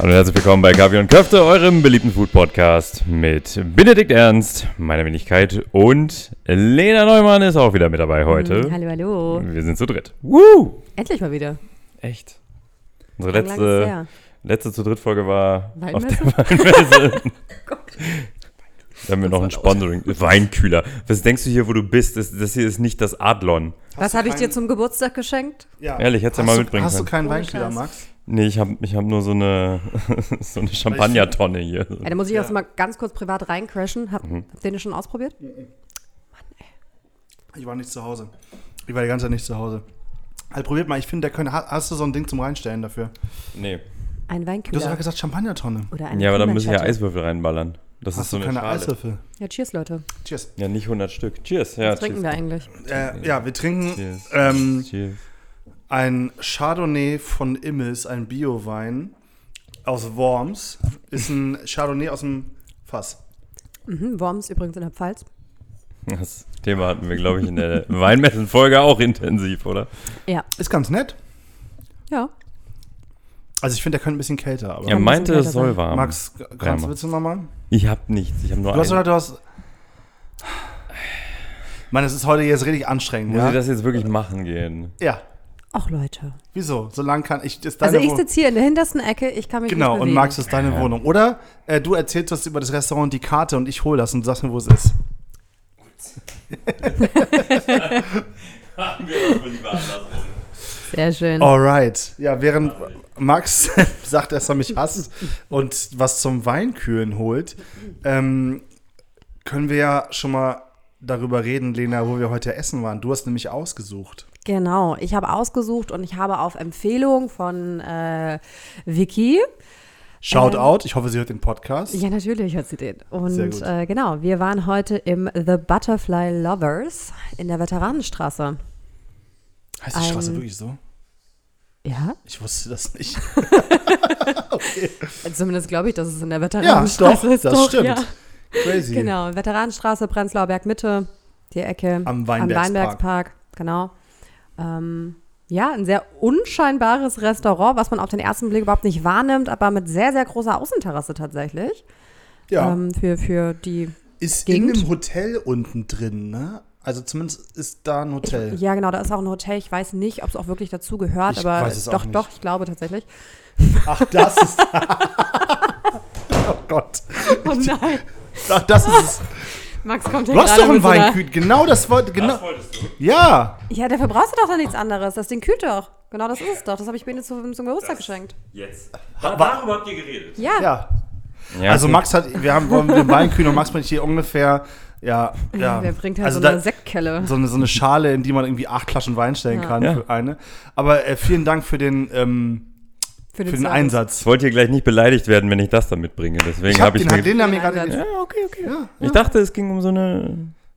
Hallo und herzlich willkommen bei Kaffee und Köfte, eurem beliebten Food-Podcast mit Benedikt Ernst, meiner Wenigkeit und Lena Neumann ist auch wieder mit dabei heute. Hm, Hallo, hallo. Wir sind zu dritt. Woo! Endlich mal wieder. Echt? Unsere Lang, letzte, letzte zu dritt Folge war auf der Weinmesse? Weinmesse. Da haben wir noch ein Sponsoring. Weinkühler. Was denkst du hier, wo du bist? Das, das hier ist nicht das Adlon. Was habe ich dir zum Geburtstag geschenkt? Ja. Ehrlich, hättest du Hast mal du- mitbringen Hast du können. keinen Ohne Weinkühler. Max? Nee, ich habe ich hab nur so eine, so eine Champagnertonne hier. Ja, da muss ich Ja. jetzt mal ganz kurz privat reincrashen. Hab, Mhm. Habt ihr den schon ausprobiert? Ich war nicht zu Hause. Ich war die ganze Zeit nicht zu Hause. Also probiert mal, ich finde, der könnte. ha- Hast du so ein Ding zum Reinstellen dafür? Nee. Ein Du hast Weinkühler. ja gesagt Champagnertonne. Oder eine Ja, aber dann müssen ja. Eiswürfel reinballern. Das ist Hast so du eine keine Schale. Eiswürfel? Ja, cheers, Leute. Cheers. Ja, nicht 100 Stück. Cheers. Ja, Was trinken wir eigentlich? Äh, ja, wir trinken Cheers. ähm, Cheers. Ein Chardonnay von Immels, ein Biowein aus Worms. Ist ein Chardonnay aus dem Fass. Mhm, Worms übrigens in der Pfalz. Das Thema hatten wir, glaube ich, in der Weinmessen-Folge auch intensiv, oder? Ja. Ist ganz nett. Ja. Also ich finde, der könnte ein bisschen kälter. Aber Er ein meinte, es soll warm. Max, kannst du willst du nochmal? Ich hab nichts. Ich habe nur Du hast gesagt, du hast. Mann, es ist heute jetzt richtig anstrengend, Muss ja? ich das jetzt wirklich machen gehen? ja. Ach, Leute. Wieso? So lang kann ich. Ist Also deine ich Wo- sitze hier in der hintersten Ecke, ich kann mich Genau, nicht und bewegen. Max ist deine Wohnung. Oder äh, du erzählst was über das Restaurant, die Karte und ich hole das und sagst mir, wo es ist. Sehr schön. Alright. Ja, während Max sagt, dass er mich hasst und was zum Weinkühlen holt, ähm, können wir ja schon mal darüber reden, Lena, wo wir heute essen waren. Du hast nämlich ausgesucht. Genau, ich habe ausgesucht und ich habe auf Empfehlung von äh, Vicky Shout Ähm, out. Ich hoffe, sie hört den Podcast. Ja, natürlich hört sie den. Und äh, genau, wir waren heute im The Butterfly Lovers in der Veteranenstraße. heißt die Straße ein- wirklich so? Ja, Ich wusste das nicht. zumindest glaube ich, dass es in der Ja, Veteranenstraße doch, ist. das doch, stimmt. Ja. Crazy. Genau, Veteranenstraße, Prenzlauer Berg Mitte, die Ecke. Am Weinbergspark. Weinbergspark, genau. Ähm, ja, ein sehr unscheinbares Restaurant, was man auf den ersten Blick überhaupt nicht wahrnimmt, aber mit sehr, sehr großer Außenterrasse tatsächlich. Ja. Ähm, für, für die ist Gegend. in einem Hotel unten drin, ne? Also zumindest ist da ein Hotel. Ja, genau, da ist auch ein Hotel. Ich weiß nicht, ob es auch wirklich dazu gehört, Ich aber doch, doch, ich glaube tatsächlich. Ach, das ist. oh Gott. Oh nein. Ach, das ist es. Max kommt hier Du hast doch einen mit so einer- Weinkühl. Genau das wollte. Genau. Ja. Ja, dafür brauchst du doch dann nichts anderes. Das Ding kühlt doch. Genau das ist es doch. Das habe ich mir zum, zum Geburtstag geschenkt. Jetzt. Darüber habt ihr geredet. Ja. Ja. Ja, Also okay. Max hat, wir haben wollen den Weinkühl und Max bringt hier ungefähr, ja, ja. Der bringt halt also so eine da- Sektkelle. so eine, so eine Schale, in die man irgendwie acht Flaschen Wein stellen Ja. kann Ja. für eine. Aber äh, vielen Dank für den, ähm, für den Service. Einsatz. Ich wollte hier gleich nicht beleidigt werden, wenn ich das da mitbringe. Deswegen Ich hab habe ich den, mir. den wir Den gerade. Einsatz. Ja, okay, okay. Ja, Ich dachte, es ging um so eine.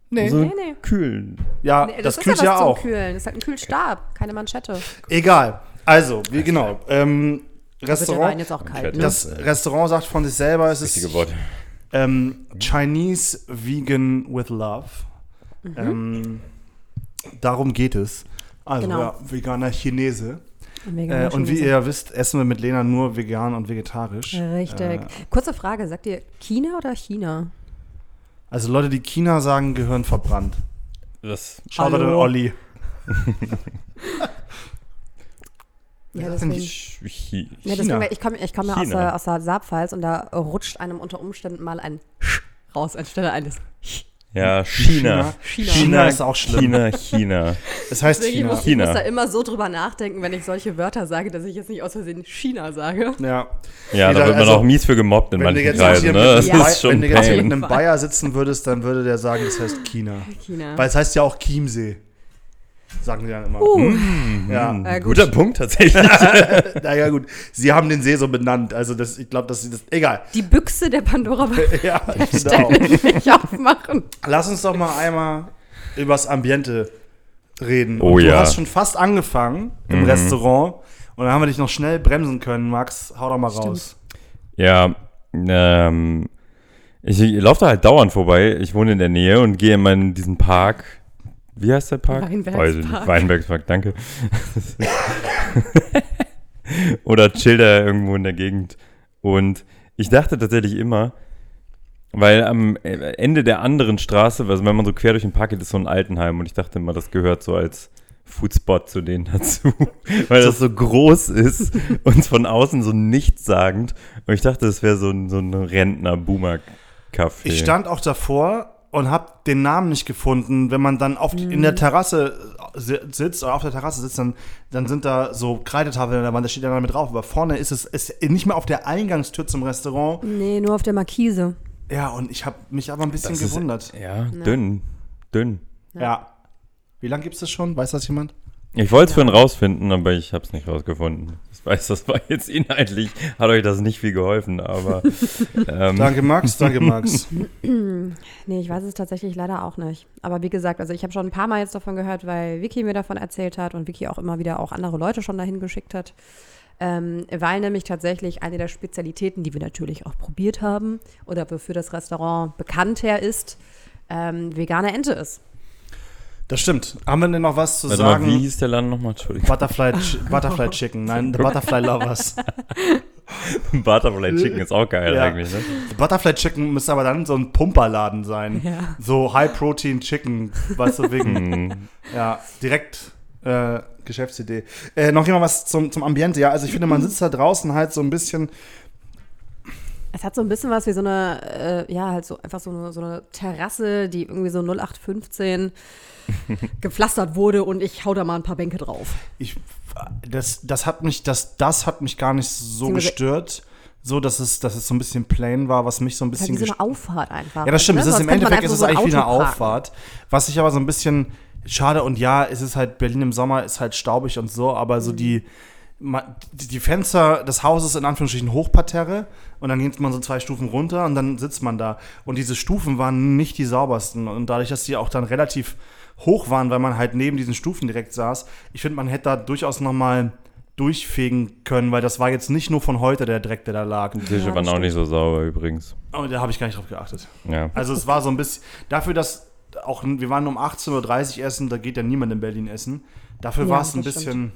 nee. So Nee, nee. Kühl. ja Nee, das, ist kühlt ja, ja was auch. Zum Kühlen. Das ist halt ein Kühlstab, keine Manschette. Egal. Also, wie genau. Ähm, Restaurant. jetzt auch kalt. Ne? Das Restaurant sagt von sich selber, es ist Richtige Wort. ähm, Chinese Vegan with Love. Mhm. Ähm, darum geht es. Also Genau. ja, veganer Chinese. Mega Äh, und wie ihr wisst, essen wir mit Lena nur vegan und vegetarisch. Richtig. Äh, Kurze Frage, sagt ihr China oder China? also Leute, die China sagen, gehören verbrannt. Das. Schaut an. Olli. Ja, deswegen. Ja, deswegen, ich komme ich komm ja aus der, aus der Saarpfalz und da rutscht einem unter Umständen mal ein Sch raus anstelle eines Ch. Ja, China. China. China ist auch schlimm. China, China. Das heißt Deswegen China. muss, ich China. muss da immer so drüber nachdenken, wenn ich solche Wörter sage, dass ich jetzt nicht aus Versehen China sage. Ja. Ja, da wird man also, auch mies für gemobbt in Wenn du manchen jetzt Kreisen. Ne? Das einem Ja. ist Bay- wenn schon du jetzt hier mit einem Bayer sitzen würdest, dann würde der sagen, das heißt China. China. Weil es heißt ja auch Chiemsee. Sagen die dann immer. Uh, Ja. Äh, gut. Guter Punkt tatsächlich. Naja, gut. Sie haben den See so benannt. Also, das, ich glaube, dass sie das. Egal. Die Büchse der Pandora Ja, genau. Nicht aufmachen. Lass uns doch mal einmal übers Ambiente reden. Oh du ja. hast schon fast angefangen im Restaurant. Und dann haben wir dich noch schnell bremsen können. Max, hau doch mal raus. Ja, ähm, ich, ich laufe da halt dauernd vorbei. Ich wohne in der Nähe und gehe immer in diesen Park. Wie heißt der Park? Weinbergspark. Weinbergspark, danke. Oder chill da irgendwo in der Gegend. Und ich dachte tatsächlich immer, weil am Ende der anderen Straße, also wenn man so quer durch den Park geht, ist so ein Altenheim und ich dachte immer, das gehört so als Foodspot zu denen dazu, weil das so groß ist und von außen so nichtssagend. Und ich dachte, das wäre so ein, so ein Rentner-Boomer-Café. Ich stand auch davor und habe den Namen nicht gefunden. Wenn man dann auf, in der Terrasse si- sitzt oder auf der Terrasse sitzt, dann, dann sind da so Kreidetafeln an der Wand, da steht dann mit drauf. Aber vorne ist es ist nicht mehr auf der Eingangstür zum Restaurant. Nee, nur auf der Markise. Ja, und ich habe mich aber ein bisschen Das ist- gewundert. Ja, dünn, dünn. Ja. Wie lange gibt es das schon? Weiß das jemand? Ich wollte es vorhin rausfinden, aber ich habe es nicht rausgefunden. Ich weiß, das war jetzt inhaltlich, hat euch das nicht viel geholfen, aber ähm, Danke, Max. Danke, Max. Nee, ich weiß es tatsächlich leider auch nicht. Aber wie gesagt, also ich habe schon ein paar Mal jetzt davon gehört, weil Vicky mir davon erzählt hat und Vicky auch immer wieder auch andere Leute schon dahin geschickt hat. Ähm, weil nämlich tatsächlich eine der Spezialitäten, die wir natürlich auch probiert haben oder wofür das Restaurant bekannt her ist, ähm, vegane Ente ist. Das stimmt. Haben wir denn noch was zu warte mal, sagen? wie hieß der Laden nochmal? Entschuldigung. Butterfly, Butterfly Chicken. Nein, The Butterfly Lovers. Butterfly Chicken ist auch geil Ja. eigentlich, ne? The Butterfly Chicken müsste aber dann so ein Pumperladen sein. Ja. So High-Protein Chicken, weißt du, wegen. Hm, ja, direkt äh, Geschäftsidee. Äh, noch jemand was zum, zum Ambiente. Ja, also ich finde, man sitzt da draußen halt so ein bisschen. Es hat so ein bisschen was wie so eine, äh, ja, halt so einfach so eine, so eine Terrasse, die irgendwie so 0815 gepflastert wurde und ich hau da mal ein paar Bänke drauf. Ich, das, das hat mich, das, das hat mich gar nicht so gestört. So, dass es, dass es so ein bisschen plain war, was mich so ein Es ist halt bisschen wie so eine Auffahrt einfach. Ja, das stimmt. Ne? Es ist im Endeffekt ist es so eigentlich wie eine parken. Auffahrt. Was ich aber so ein bisschen schade und ja, es ist halt Berlin im Sommer ist halt staubig und so, aber Mhm. so die die Fenster des Hauses in Anführungsstrichen Hochparterre und dann geht man so zwei Stufen runter und dann sitzt man da und diese Stufen waren nicht die saubersten und dadurch, dass die auch dann relativ hoch waren, weil man halt neben diesen Stufen direkt saß, ich finde, man hätte da durchaus noch mal durchfegen können, weil das war jetzt nicht nur von heute der Dreck, der da lag. Die Tische Ja, waren auch nicht so sauber übrigens. Aber da habe ich gar nicht drauf geachtet. Ja. Also es war so ein bisschen, dafür, dass auch, wir waren um 18.30 Uhr essen, da geht ja niemand in Berlin essen. Dafür Ja, war es ein bisschen,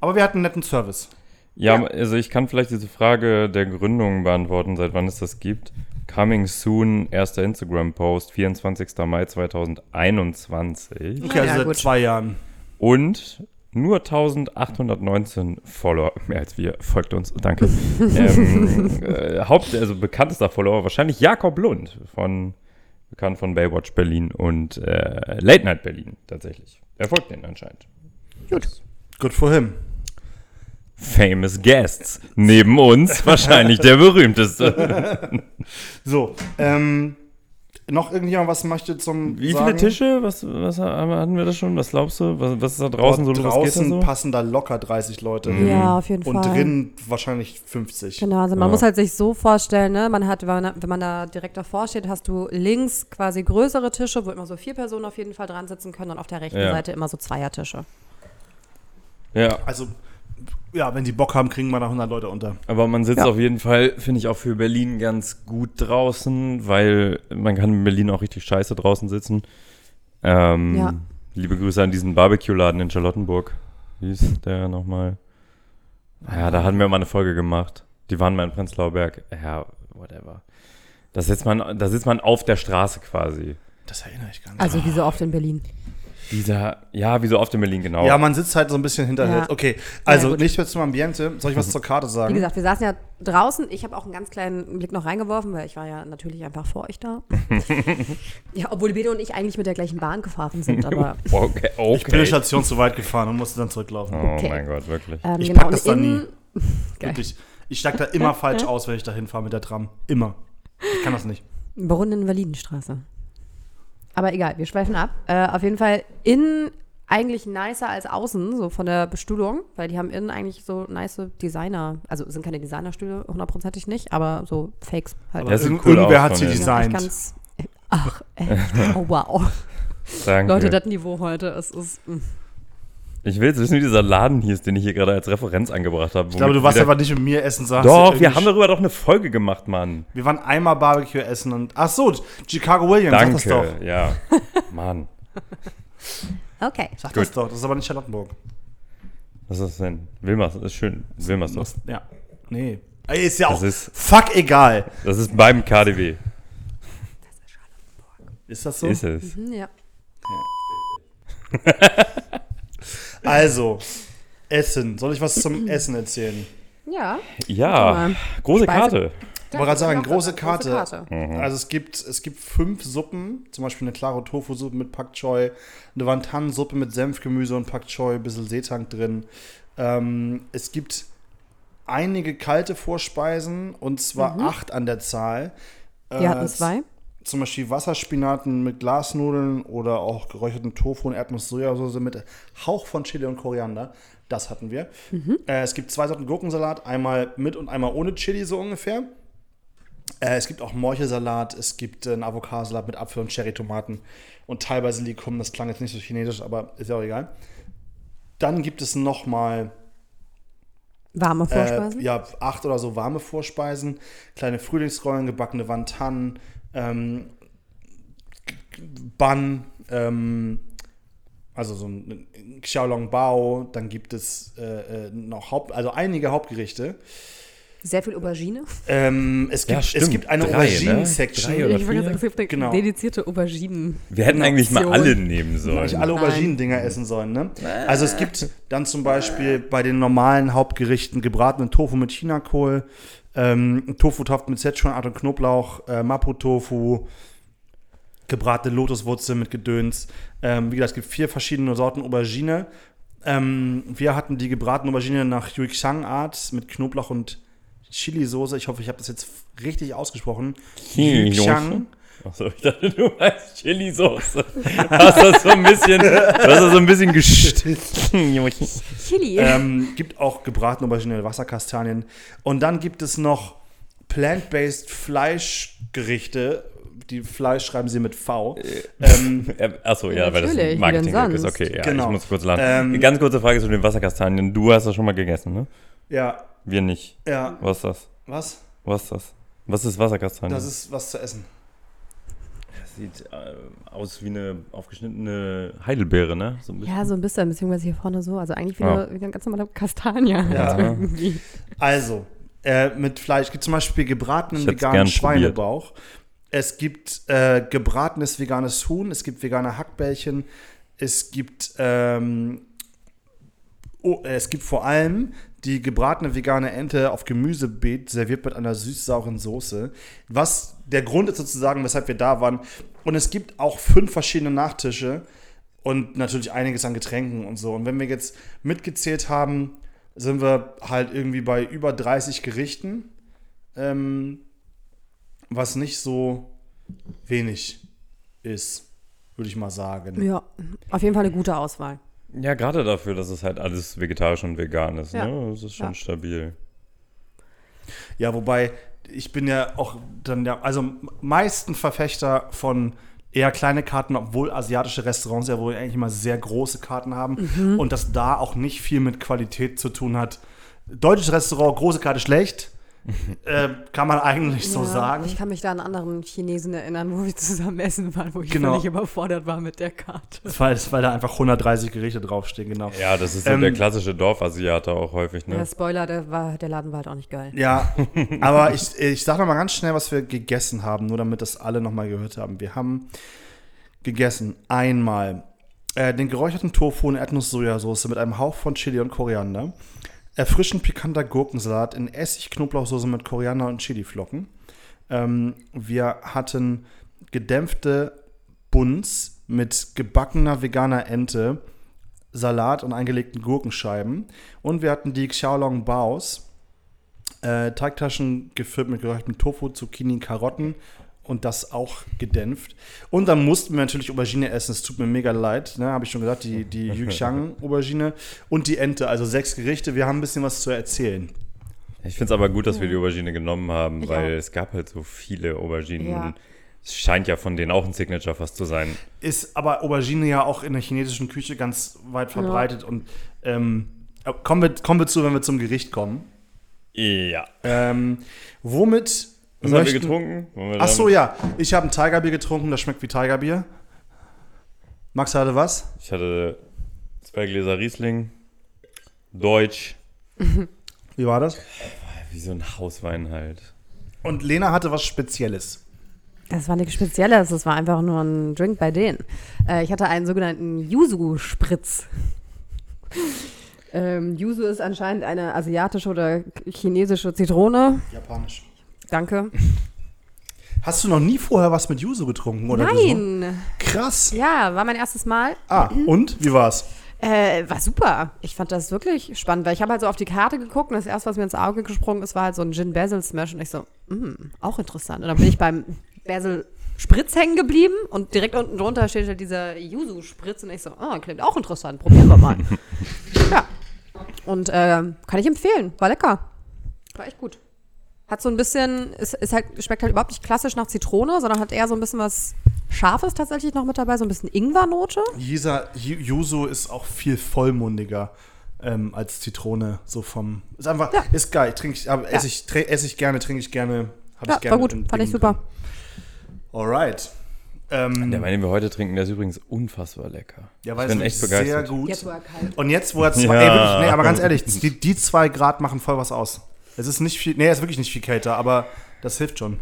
aber wir hatten einen netten Service. Ja, Ja. also ich kann vielleicht diese Frage der Gründung beantworten, seit wann es das gibt. Coming soon, erster Instagram-Post, 24. Mai 2021. Okay, Ja, also seit gut. zwei Jahren. Und nur 1819 Follower, mehr als wir, folgt uns, danke. ähm, äh, Haupt, also bekanntester Follower wahrscheinlich Jakob Lund, von, bekannt von Baywatch Berlin und äh, Late Night Berlin tatsächlich. Er folgt denen anscheinend. Gut. Good for him. Famous Guests. Neben uns wahrscheinlich der berühmteste. So, ähm, noch irgendjemand was möchte zum Wie sagen? viele Tische? Was, was hatten wir das schon? Was glaubst du? Was, was ist da draußen Boah, so? was geht da draußen so? passen da locker 30 Leute. Ja, auf jeden Und Fall. drin wahrscheinlich 50. Genau, also man Ja. muss halt sich so vorstellen, ne? man hat, wenn man, wenn man da direkt davor steht, hast du links quasi größere Tische, wo immer so vier Personen auf jeden Fall dran sitzen können und auf der rechten Ja. Seite immer so Zweiertische. Ja, Also, ja, wenn die Bock haben, kriegen wir da 100 Leute unter. aber man sitzt Ja. auf jeden Fall, finde ich, auch für Berlin ganz gut draußen, weil man kann in Berlin auch richtig scheiße draußen sitzen. Ähm, Ja. Liebe Grüße an diesen Barbecue-Laden in Charlottenburg. Wie hieß der nochmal? Ja, da hatten wir mal eine Folge gemacht. Die waren mal in Prenzlauer Berg. Ja, whatever. Da sitzt man, da sitzt man auf der Straße quasi. Das erinnere ich gar nicht. Also wie so oft in Berlin. Dieser, ja, wie so oft in Berlin, genau. Ja, man sitzt halt so ein bisschen hinterher. Ja. Okay, also Ja, nicht mehr zum Ambiente. Soll ich was zur Karte sagen? Wie gesagt, wir saßen ja draußen. Ich habe auch einen ganz kleinen Blick noch reingeworfen, weil ich war ja natürlich einfach vor euch da. ja, obwohl Bede und ich eigentlich mit der gleichen Bahn gefahren sind, aber Okay, okay. Ich bin eine Station zu weit gefahren und musste dann zurücklaufen. Oh Okay. mein Gott, wirklich. ähm, Ich genau. pack das da nie. Geil. Wirklich. Ich steig da immer falsch aus, wenn ich da hinfahre mit der Tram. Immer. Ich kann das nicht. Brunnen-Invalidenstraße. Aber egal, wir schweifen ab. Äh, auf jeden Fall innen eigentlich nicer als außen, so von der Bestuhlung, weil die haben innen eigentlich so nice Designer, also sind keine Designerstühle, hundertprozentig nicht, aber so Fakes halt. Irgend- cool irgendwer hat sie designt. Ja, kann's, ach, echt? Oh, wow. Danke. Leute, das Niveau heute, es ist, mm. Ich will jetzt wissen, wie dieser Laden hier ist, den ich hier gerade als Referenz angebracht habe. Ich glaube, du warst aber nicht mit mir essen, sagst Doch, wir haben darüber doch eine Folge gemacht, Mann. Wir waren einmal Barbecue essen und. Ach so, Chicago Williams, sag das doch. Danke, ja. Mann. okay. Sag Gut. das doch, das ist aber nicht Charlottenburg. Was ist das denn? Wilmers, ist schön. Wilmersdorf. Ja. Nee. Ey, Ist ja Das auch ist- fuck egal. Das ist beim KDW. Ist das so? Ist es. Hm, ja. Also, Essen. Soll ich was zum Essen erzählen? Ja. Ja, große Speise- Karte. Ich wollte gerade sagen, große Karte. Karte. Also es gibt, es gibt fünf Suppen, zum Beispiel eine klare Tofu-Suppe mit Pak Choi, eine Wantan-Suppe mit Senfgemüse und Pak Choi, ein bisschen Seetank drin. Ähm, es gibt einige kalte Vorspeisen und zwar acht an der Zahl. Wir Äh, hatten zwei. Zum Beispiel Wasserspinaten mit Glasnudeln oder auch geräucherten Tofu und Erdnuss-Sojasauce mit Hauch von Chili und Koriander. Das hatten wir. Äh, es gibt zwei Sorten Gurkensalat, einmal mit und einmal ohne Chili so ungefähr. Äh, es gibt auch Morchelsalat, es gibt äh, einen Avocadosalat mit Apfel und Cherrytomaten und teilweise Likum. Das klang jetzt nicht so chinesisch, aber ist ja auch egal. Dann gibt es nochmal Warme Vorspeisen. äh, ja, acht oder so warme Vorspeisen, kleine Frühlingsrollen, gebackene Wantan, ähm, Bun, ähm, also so ein Xiaolong Bao, dann gibt es äh, äh, noch Haupt, also einige Hauptgerichte. Sehr viel Aubergine. Ähm, es, Ja, gibt, es gibt eine Drei, ne? Ich wollte sagen, es gibt eine Genau. dedizierte Auberginen. Wir hätten eigentlich mal alle nehmen sollen. Eigentlich alle Auberginen-Dinger essen sollen, ne? Also es gibt dann zum Beispiel bei den normalen Hauptgerichten gebratenen Tofu mit Chinakohl, ähm, Tofu-Topf mit Szechuan-Art und Knoblauch, äh, Mapo-Tofu, gebratene Lotuswurzel mit Gedöns. Ähm, wie gesagt, es gibt vier verschiedene Sorten Aubergine. Ähm, wir hatten die gebratene Aubergine nach Yuixiang-Art mit Knoblauch und Chili-Soße. Ich hoffe, ich habe das jetzt richtig ausgesprochen. Yuixiang. Achso, ich dachte, du meinst Chili-Sauce. Hast das so ein bisschen, hast das so ein bisschen. Chili. ähm, gibt auch gebratene Aubergine, Wasserkastanien. Und dann gibt es noch plant-based Fleischgerichte. Die Fleisch schreiben sie mit V. Ähm, Achso, ja, weil das ein marketing ist. Okay, ja, Genau. ich muss kurz lachen. Ähm, Eine ganz kurze Frage zu den Wasserkastanien. Du hast das schon mal gegessen, ne? ja, Wir nicht. ja. Was ist das? Was? Was ist das? Was ist Wasserkastanien? Das ist was zu essen. Sieht äh, aus wie eine aufgeschnittene Heidelbeere, ne? So ja, so ein bisschen, beziehungsweise hier vorne so. Also eigentlich wie, Ja. eine, wie eine ganz normale Kastanie. Ja. Also. Also, äh, mit Fleisch gibt zum Beispiel gebratenen veganen Schweinebauch. Es gibt äh, gebratenes veganes Huhn, es gibt vegane Hackbällchen, es gibt, ähm, oh, es gibt vor allem die gebratene vegane Ente auf Gemüsebeet, serviert mit einer süß-sauren Soße. Was der Grund ist sozusagen, weshalb wir da waren. Und es gibt auch fünf verschiedene Nachtische und natürlich einiges an Getränken und so. Und wenn wir jetzt mitgezählt haben, sind wir halt irgendwie bei über 30 Gerichten, ähm, was nicht so wenig ist, würde ich mal sagen. Ja, auf jeden Fall eine gute Auswahl. Ja, gerade dafür, dass es halt alles vegetarisch und vegan ist, Ja. ne? Das ist schon Ja. stabil. Ja, wobei ich bin ja auch dann ja, also meisten Verfechter von eher kleine Karten, obwohl asiatische Restaurants ja wohl eigentlich immer sehr große Karten haben und das da auch nicht viel mit Qualität zu tun hat. Deutsches Restaurant, große Karte schlecht, äh, kann man eigentlich so ja, sagen. Ich kann mich da an anderen Chinesen erinnern, wo wir zusammen essen waren, wo ich Genau. völlig überfordert war mit der Karte. Das war, das, weil da einfach 130 Gerichte draufstehen, genau. Ja, das ist so Ähm, der klassische Dorfasiate auch häufig, ne? Der Spoiler, der, war, der Laden war halt auch nicht geil. Ja, aber ich, ich sage noch mal ganz schnell, was wir gegessen haben, nur damit das alle noch mal gehört haben. Wir haben gegessen einmal äh, den geräucherten Tofu in Erdnuss-Sojasauce mit einem Hauch von Chili und Koriander, erfrischend pikanter Gurkensalat in Essig-Knoblauchsoße mit Koriander und Chiliflocken. Ähm, wir hatten gedämpfte Buns mit gebackener veganer Ente, Salat und eingelegten Gurkenscheiben. Und wir hatten die Xiaolong Baos, äh, Teigtaschen gefüllt mit geräuchertem Tofu, Zucchini, Karotten und das auch gedämpft. Und dann mussten wir natürlich Aubergine essen. Es tut mir mega leid, ne? habe ich schon gesagt, die, die Yuxiang Aubergine und die Ente, also sechs Gerichte. Wir haben ein bisschen was zu erzählen. Ich finde es aber gut, dass wir die Aubergine genommen haben, Ich weil auch. es gab halt so viele Auberginen. Ja. Es scheint ja von denen auch ein Signature fast zu sein. Ist aber Aubergine ja auch in der chinesischen Küche ganz weit verbreitet. Und ähm, kommen, wir, kommen wir zu, wenn wir zum Gericht kommen. Ja. Ähm, womit Was haben wir möchten- getrunken? Wir Ach so, ja. Ich habe ein Tigerbier getrunken, das schmeckt wie Tigerbier. Max hatte was? Ich hatte zwei Gläser Riesling. Deutsch. Wie war das? Wie wie so ein Hauswein halt. Und Lena hatte was Spezielles. Das war nichts Spezielles, das war einfach nur ein Drink bei denen. Äh, ich hatte einen sogenannten Yuzu-Spritz. ähm, Yuzu ist anscheinend eine asiatische oder chinesische Zitrone. Japanisch. Danke. Hast du noch nie vorher was mit Yuzu getrunken oder so? Nein! Krass. Ja, war mein erstes Mal. Ah, und? Wie war's? Äh, war super. Ich fand das wirklich spannend, weil ich habe halt so auf die Karte geguckt und das erste, was mir ins Auge gesprungen ist, war halt so ein Gin Basil Smash und ich so, mm, auch interessant. Und dann bin ich beim Basil Spritz hängen geblieben und direkt unten drunter steht halt dieser Yuzu Spritz und ich so, ah, klingt auch interessant, probieren wir mal. ja. Und äh, kann ich empfehlen, war lecker. War echt gut. Hat so ein bisschen, ist, ist halt, schmeckt halt überhaupt nicht klassisch nach Zitrone, sondern hat eher so ein bisschen was Scharfes tatsächlich noch mit dabei, so ein bisschen Ingwernote. Dieser Yu- Yuzu ist auch viel vollmundiger ähm, als Zitrone. So vom. Ist einfach. Ja. Ist geil. Trink ich, aber esse, ich, esse ich gerne, trinke ich gerne. Hab Ja, ich gerne war gut, fand ich Dingen super. drin. Alright. Ähm, Der Wein, den wir heute trinken, der ist übrigens unfassbar lecker. ja, weil ich bin es echt wirklich begeistert. Sehr gut. Jetzt, wo er kalt Und jetzt, wo er zwei. Ja. Ey, wirklich, nee, aber ganz ehrlich, die, die zwei Grad machen voll was aus. Es ist nicht viel. Nee, es ist wirklich nicht viel kälter, aber das hilft schon.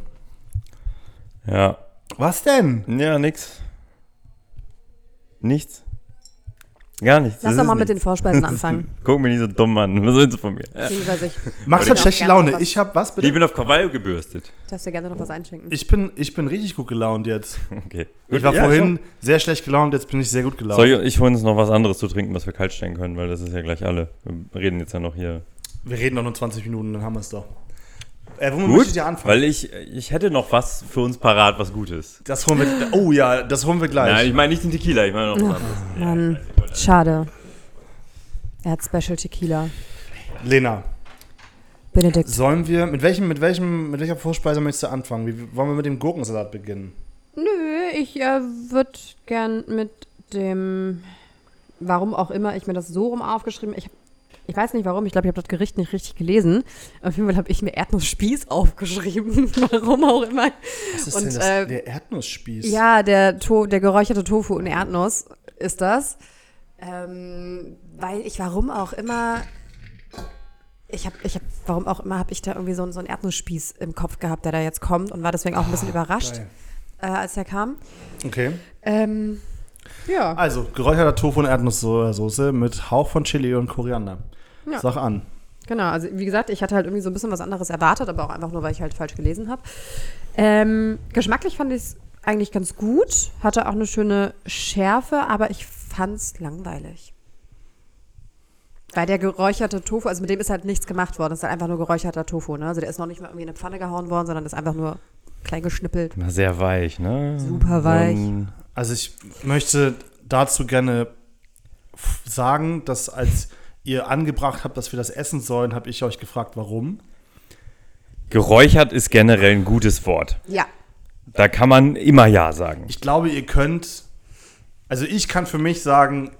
Ja. Was denn? Ja, nix. Nichts. Gar nichts. Lass Das doch mal mit den. Vorspeisen anfangen. Guck mir nicht so dumm an. Was willst du von mir? Wir sich. Max Ich hat schlechte Laune. Ich hab was Ich bitte? bin auf Krawall gebürstet. Darfst du gerne noch was einschenken? Ich bin, ich bin richtig gut gelaunt jetzt. Okay. Ich war Ja, vorhin sehr schlecht gelaunt, jetzt bin ich sehr gut gelaunt. Soll ich, ich hole uns noch was anderes zu trinken, was wir kalt stellen können, weil das ist ja gleich alle. Wir reden jetzt ja noch hier. Wir reden noch nur 20 Minuten, dann haben wir es doch. Äh, womit möchtet ihr anfangen? Weil ich, ich hätte noch was für uns parat, was Gutes. das holen wir. Oh ja, das holen wir gleich. Nein, ich meine nicht den Tequila, ich meine noch was anderes. Mann, schade. Er hat Special Tequila. Lena, Benedikt. sollen wir mit welchem, mit welchem, mit welcher Vorspeise möchtest du anfangen? Wie, wollen wir mit dem Gurkensalat beginnen? Nö, ich äh, würde gern mit dem, warum auch immer ich mir das so rum aufgeschrieben ich, hab, ich weiß nicht warum, ich glaube, ich habe das Gericht nicht richtig gelesen. Auf jeden Fall habe ich mir Erdnussspieß aufgeschrieben, warum auch immer. Was ist Und, denn das? äh, der Erdnussspieß? Ja, der, to der geräucherte Tofu und Erdnuss ist das. Ähm, weil ich, warum auch immer, ich habe, ich hab, warum auch immer, habe ich da irgendwie so, einen- so einen Erdnussspieß im Kopf gehabt, der da jetzt kommt und war deswegen auch ein bisschen überrascht, Geil. äh, als er kam. Okay. Ähm, ja. Also, geräucherter Tofu und Erdnusssoße mit Hauch von Chili und Koriander. Ja. Sag an. Genau, also wie gesagt, ich hatte halt irgendwie so ein bisschen was anderes erwartet, aber auch einfach nur, weil ich halt falsch gelesen habe. Ähm, geschmacklich fand ich es eigentlich ganz gut, hatte auch eine schöne Schärfe, aber ich fand es langweilig. Weil der geräucherte Tofu, also mit dem ist halt nichts gemacht worden, es ist halt einfach nur geräucherter Tofu, ne? Also der ist noch nicht mal irgendwie in eine Pfanne gehauen worden, sondern ist einfach nur klein geschnippelt. Na, Sehr weich, ne? Super weich. So ein- Also, ich möchte dazu gerne sagen, dass als ihr angebracht habt, dass wir das essen sollen, habe ich euch gefragt, warum. Geräuchert ist generell ein gutes Wort. Ja. Da kann man immer Ja sagen. Ich glaube, ihr könnt. Also ich kann für mich sagen,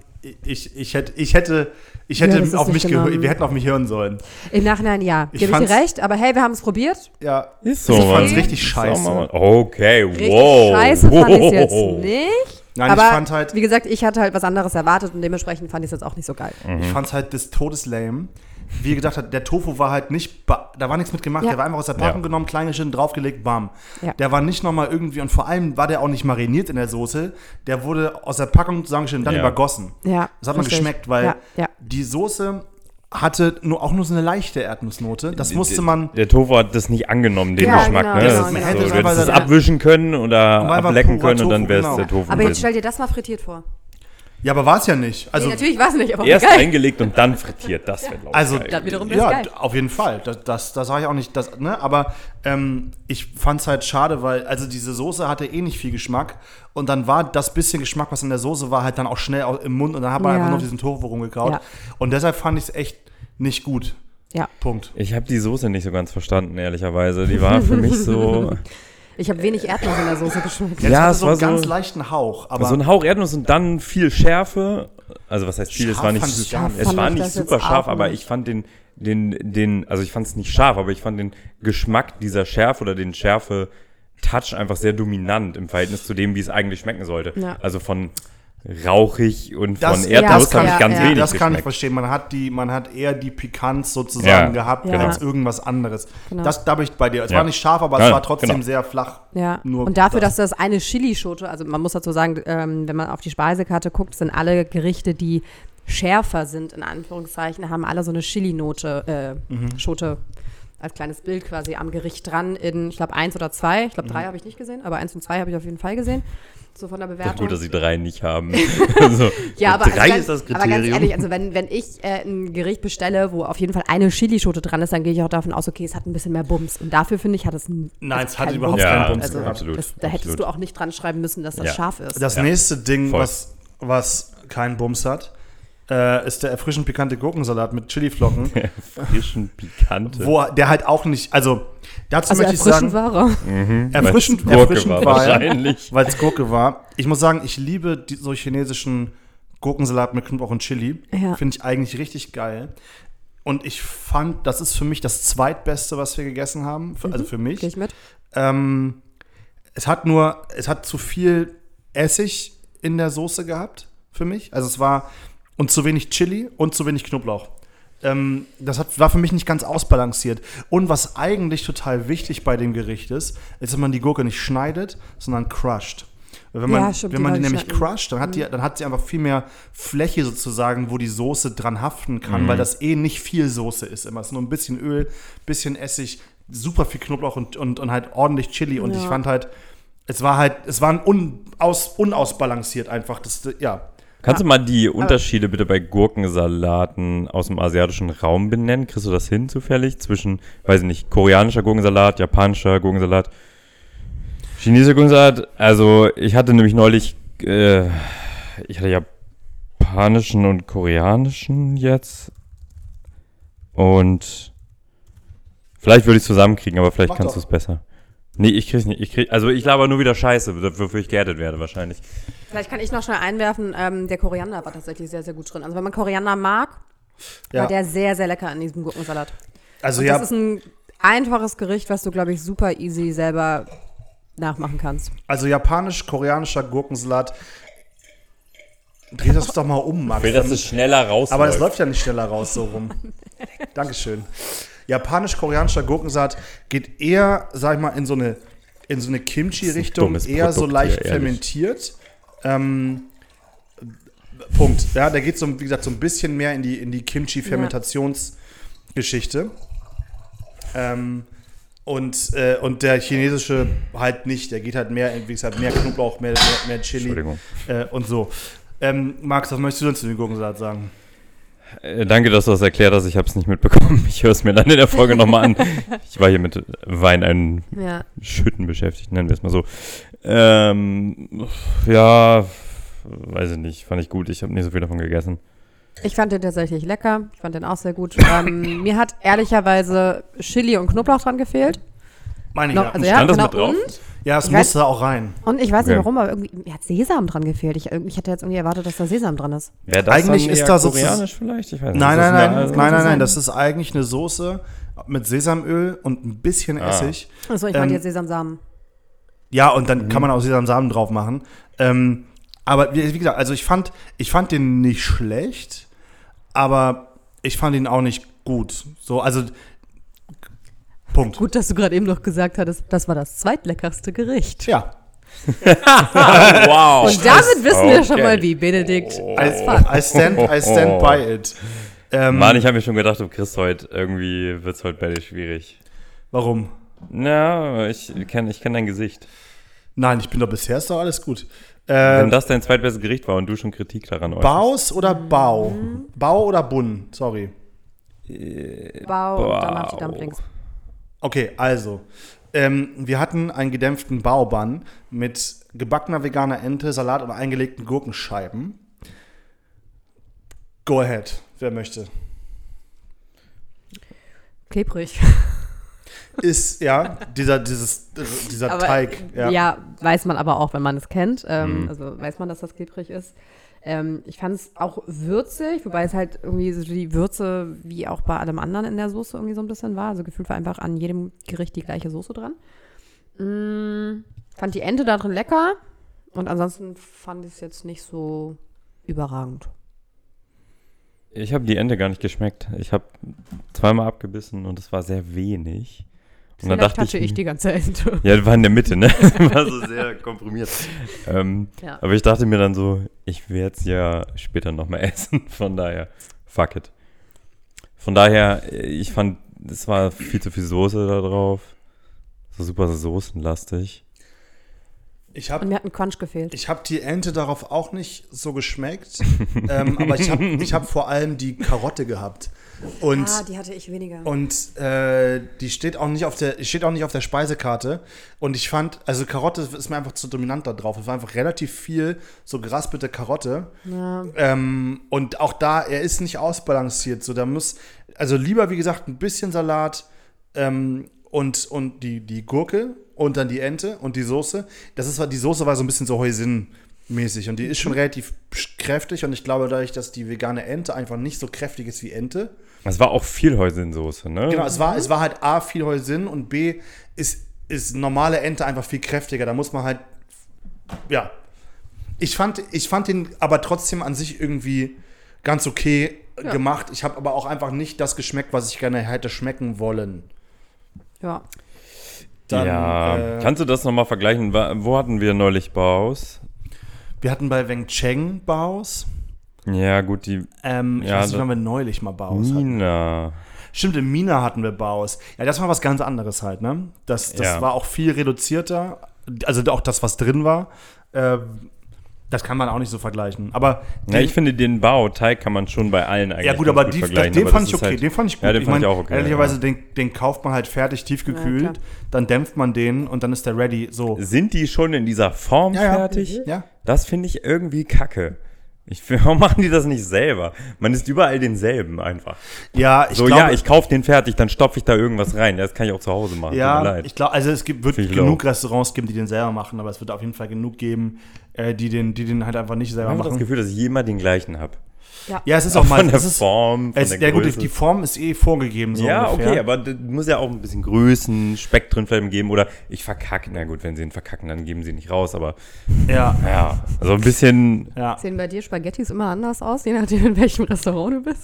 ich, ich hätte, ich hätte, ich hätte es auf mich gehört, wir hätten auf mich hören sollen. Im Nachhinein ja. Ich Gebe ich dir recht, aber hey, wir haben es probiert. Ja, Ist Ich fand's Mann. richtig Ist scheiße. Okay, Richtig wow. scheiße fand ich es jetzt nicht. Nein, aber ich fand halt, wie gesagt, ich hatte halt was anderes erwartet und dementsprechend fand ich es jetzt auch nicht so geil. ich fand's halt des Todes lame. Wie ihr gedacht habt, der Tofu war halt nicht, da war nichts mit gemacht, Ja. der war einfach aus der Packung Ja. genommen, klein geschnitten, draufgelegt, bam. Ja. Der war nicht nochmal irgendwie, und vor allem war der auch nicht mariniert in der Soße, der wurde aus der Packung zusammengeschnitten, dann Ja. übergossen. Ja, Das hat man richtig. geschmeckt, weil Ja, ja. die Soße hatte nur, auch nur so eine leichte Erdnussnote. Das musste man. Der Tofu hat das nicht angenommen, den Ja, Geschmack. genau, ne? genau, das genau. so, es du hättest aber es abwischen können oder ablecken können und dann wäre es genau. der Tofu Aber jetzt stell dir das mal frittiert vor. Ja, aber war es ja nicht. Also, nee, natürlich war es nicht, aber Erst geil. eingelegt und dann frittiert. Das wäre, glaube Also, geil. Das wiederum ist ja, geil. auf jeden Fall. Das, das, das sage ich auch nicht. Das, ne? Aber ähm, ich fand es halt schade, weil also diese Soße hatte eh nicht viel Geschmack. Und dann war das bisschen Geschmack, was in der Soße war, halt dann auch schnell im Mund. Und dann hat man Ja. einfach nur auf diesen Tofu rumgekaut. Ja. Und deshalb fand ich es echt nicht gut. Ja. Punkt. Ich habe die Soße nicht so ganz verstanden, ehrlicherweise. Die war für mich so, Ich habe wenig Erdnuss in der Soße geschmeckt. Ja, es so war einen so- ganz leichten Hauch. Aber so ein Hauch Erdnuss und dann viel Schärfe. Also was heißt viel? Es Scharf war nicht, gar nicht. es war ich nicht super scharf, aber ich fand den, den, den, also ich fand es nicht scharf, aber ich fand den Geschmack dieser Schärfe oder den Schärfe Touch einfach sehr dominant im Verhältnis zu dem, wie es eigentlich schmecken sollte. Ja. Also von rauchig und Das- von ja, Erdnuss das habe ich ganz ja, wenig Das kann ich geschmeckt. verstehen. Man hat, die, man hat eher die Pikanz sozusagen Ja, gehabt genau. als irgendwas anderes. Genau. Das, da bin ich bei dir. Es Ja. war nicht scharf, aber Ja, es war trotzdem genau. sehr flach. Ja, Nur und dafür, das. dass das eine Chilischote, also man muss dazu sagen, ähm, wenn man auf die Speisekarte guckt, sind alle Gerichte, die schärfer sind, in Anführungszeichen, haben alle so eine Chili-Note, äh, Mhm. Schote als kleines Bild quasi am Gericht dran in, ich glaube, eins oder zwei. Ich glaube, Mhm. drei habe ich nicht gesehen, aber eins und zwei habe ich auf jeden Fall gesehen. So von der Bewertung. gut, dass sie drei nicht haben. also, Ja, aber, drei also ganz, ist das aber ganz Kriterium. ehrlich, also wenn, wenn ich äh, ein Gericht bestelle, wo auf jeden Fall eine Chilischote dran ist, dann gehe ich auch davon aus, okay, es hat ein bisschen mehr Bums. Und dafür finde ich, hat es ein, Nein, es hat keinen überhaupt Bums keinen gehabt. Bums also. Absolut, Das, da hättest absolut. du auch nicht dran schreiben müssen, dass das Ja. scharf ist. Das Ja. nächste Ding, Voll. was, was keinen Bums hat, äh, ist der erfrischend pikante Gurkensalat mit Chiliflocken, frischen, pikante. wo der halt auch nicht, also dazu also möchte ich erfrischend sagen, war er. erfrischend, Weil's Gurke erfrischend war er, wahrscheinlich. weil es Gurke war. Ich muss sagen, ich liebe die, so chinesischen Gurkensalat mit Knoblauch und Chili. Ja. Finde ich eigentlich richtig geil. Und ich fand, das ist für mich das zweitbeste, was wir gegessen haben. Für, Also für mich. Gehe ich mit? Ähm, es hat nur, es hat zu viel Essig in der Soße gehabt für mich. Also es war und zu wenig Chili und zu wenig Knoblauch. Ähm, das hat, war für mich nicht ganz ausbalanciert. Und was eigentlich total wichtig bei dem Gericht ist, ist, dass man die Gurke nicht schneidet, sondern crushed. Wenn man, Ja, stimmt, wenn die man die nämlich crushed, dann hat, die, dann hat sie einfach viel mehr Fläche sozusagen, wo die Soße dran haften kann, weil das eh nicht viel Soße ist immer. Es ist nur ein bisschen Öl, bisschen Essig, super viel Knoblauch und, und, und halt ordentlich Chili. Und Ja. ich fand halt, es war halt, es war ein unaus, unausbalanciert einfach. Das, ja. Kannst du mal die Unterschiede bitte bei Gurkensalaten aus dem asiatischen Raum benennen? Kriegst du das hin zufällig? Zwischen, weiß ich nicht, koreanischer Gurkensalat, japanischer Gurkensalat, chinesischer Gurkensalat? Also, ich hatte nämlich neulich, äh, ich hatte japanischen und koreanischen jetzt. Und vielleicht würde ich es zusammenkriegen, aber vielleicht Mach kannst du es besser. Nee, ich krieg's nicht. Ich krieg, also ich laber nur wieder Scheiße, wofür ich geerdet werde wahrscheinlich. Vielleicht kann ich noch schnell einwerfen, ähm, der Koriander war tatsächlich sehr, sehr gut drin. Also wenn man Koriander mag, Ja. war der sehr, sehr lecker in diesem Gurkensalat. Also Und ja, das ist ein einfaches Gericht, was du, glaube ich, super easy selber nachmachen kannst. also japanisch-koreanischer Gurkensalat. Dreh das doch mal um, Max. Ich will, dass es schneller rausläuft. Aber es läuft ja nicht schneller raus so rum. Dankeschön. Japanisch-koreanischer Gurkensalat geht eher, sag ich mal, in so eine, in so eine Kimchi-Richtung, dummes eher so Produkt leicht hier, ehrlich. fermentiert. Ähm, Punkt. Ja, der geht so, wie gesagt, so ein bisschen mehr in die, in die Kimchi-Fermentationsgeschichte. Ähm, und, äh, und der chinesische halt nicht. Der geht halt mehr, in, wie gesagt, mehr Knoblauch, mehr, mehr, mehr Chili äh, und so. Ähm, Max, was möchtest du denn zu dem Gurkensalat sagen? Äh, danke, dass du das erklärt hast. Ich habe es nicht mitbekommen. Ich höre es mir dann in der Folge nochmal an. Ich war hier mit Wein ein Ja. Schütten beschäftigt, nennen wir es mal so. Ähm, ja, weiß ich nicht. Fand ich gut. Ich habe nicht so viel davon gegessen. Ich fand den tatsächlich lecker. Ich fand den auch sehr gut. ähm, mir hat ehrlicherweise Chili und Knoblauch dran gefehlt. Meine ich Noch, ja. also Stand ja, das genau. mit drauf? Und, ja, es ich weiß- musste auch rein. und ich weiß nicht warum, aber irgendwie mir hat Sesam dran gefehlt. Ich, ich hätte jetzt irgendwie erwartet, dass da Sesam dran ist. Das Eigentlich ist das koreanisch vielleicht? Ich weiß nicht. Nein, nein, nein, nein, nein, sein. nein. Das ist eigentlich eine Soße mit Sesamöl und ein bisschen Ah. Essig. Achso, ich Ähm, meinte jetzt Sesamsamen. Ja, und dann kann man auch Sesamsamen drauf machen. Ähm, aber wie, wie gesagt, also ich fand, ich fand den nicht schlecht, aber ich fand ihn auch nicht gut. So, also Punkt. Gut, dass du gerade eben noch gesagt hattest, das war das zweitleckerste Gericht. Ja. wow. Und damit wissen wir schon Okay. mal, wie Benedikt Oh. I. I stand, I stand by it. Ähm, Mann, ich habe mir schon gedacht, du kriegst heute irgendwie, wird es heute bei dir schwierig. warum? Na, ich kenne ich kenn dein Gesicht. Nein, ich bin doch bisher ist doch alles gut. Wenn Äh, das dein zweitbestes Gericht war und du schon Kritik daran äußerst. Baus oder Bau? Bau oder Bun? Sorry. Bau Wow. auf die Dumplings. Okay, also. Ähm, wir hatten einen gedämpften Baubann mit gebackener veganer Ente, Salat und eingelegten Gurkenscheiben. Go ahead, wer möchte. Klebrig. Ist, ja, dieser, dieses, dieser Aber, Teig. Ja. Ja. weiß man aber auch, wenn man es kennt. Ähm, Mhm. Also weiß man, dass das klebrig ist. Ähm, ich fand es auch würzig, wobei es halt irgendwie so die Würze wie auch bei allem anderen in der Soße irgendwie so ein bisschen war. Also gefühlt war einfach an jedem Gericht die gleiche Soße dran. Mm, fand die Ente da drin lecker. Und ansonsten fand ich es jetzt nicht so überragend. Ich habe die Ente gar nicht geschmeckt. Ich habe zweimal abgebissen und es war sehr wenig. Und dann Vielleicht dachte hatte ich, ich, die ganze Ente. ja, war in der Mitte, ne? war so sehr komprimiert. Ähm, Ja. Aber ich dachte mir dann so, ich werde es ja später nochmal essen. Von daher, fuck it. Von daher, äh, ich fand, es war viel zu viel Soße da drauf. So super soßenlastig. Ich habe Und mir hat ein Crunch gefehlt. Ich habe die Ente darauf auch nicht so geschmeckt, ähm, aber ich habe ich hab vor allem die Karotte gehabt. Und, ah, die hatte ich weniger. und äh, die steht auch, nicht auf der, steht auch nicht auf der Speisekarte. Und ich fand, also Karotte ist mir einfach zu dominant da drauf. Es war einfach relativ viel so geraspelte Karotte. ja. Ähm, und auch da, er ist nicht ausbalanciert. So, da muss, also lieber, wie gesagt, ein bisschen Salat ähm, und, und die, die Gurke und dann die Ente und die Soße. Das ist, die Soße war so ein bisschen so Heusin-mäßig und die ist schon relativ kräftig und ich glaube, dadurch, dass die vegane Ente einfach nicht so kräftig ist wie Ente. Es war auch viel Heusinsoße, ne? Genau, es war, es war halt A, viel Heusin und B, ist, ist normale Ente einfach viel kräftiger. Da muss man halt, ja. Ich fand, ich fand den aber trotzdem an sich irgendwie ganz okay Ja. gemacht. Ich habe aber auch einfach nicht das geschmeckt, was ich gerne hätte schmecken wollen. Ja. Dann, ja, äh, kannst du das nochmal vergleichen? Wo hatten wir neulich Baus? wir hatten bei Weng Cheng Baus. Ja, gut, die Ähm, ich Ja, weiß nicht, da- wann wir neulich mal Baus hatten. Mina. Stimmt, in Mina hatten wir Baus. Ja, das war was ganz anderes halt, ne? Das, das Ja. war auch viel reduzierter. Also auch das, was drin war. Äh, das kann man auch nicht so vergleichen. Aber Ja, ich finde, den Bauteig kann man schon bei allen eigentlich ja gut, aber die, vergleichen, den aber fand das ich okay. halt- den fand ich gut. Ja, den ich fand mein, ich auch okay. Ehrlicherweise, ja. den, den kauft man halt fertig Ja, tiefgekühlt. klar. dann dämpft man den und dann ist der ready. So. Sind die schon in dieser Form Ja, ja. fertig? Ja. Das finde ich irgendwie kacke. Ich, warum machen die das nicht selber? Man ist überall denselben einfach. Ja, ich so, glaube, ja, ich kaufe den fertig, dann stopfe ich da irgendwas rein. Das kann ich auch zu Hause machen. Tut mir Ja, leid. ich glaube, also es gibt, wird genug Restaurants geben, die den selber machen, aber es wird auf jeden Fall genug geben, äh, die, den, die den halt einfach nicht ich selber habe das machen. Gefühl, dass ich immer den gleichen habe. Ja, es ist auch mal. von der es ist, Form, von es, der ja gut, Größe. die Form ist eh vorgegeben. So ja, ungefähr. okay, aber das muss ja auch ein bisschen Größen, Spektren vielleicht geben. Oder ich verkacke. Na gut, wenn sie ihn verkacken, dann geben sie ihn nicht raus. Aber Ja, ja, also ein bisschen ja. Sehen bei dir Spaghettis immer anders aus, je nachdem, in welchem Restaurant du bist?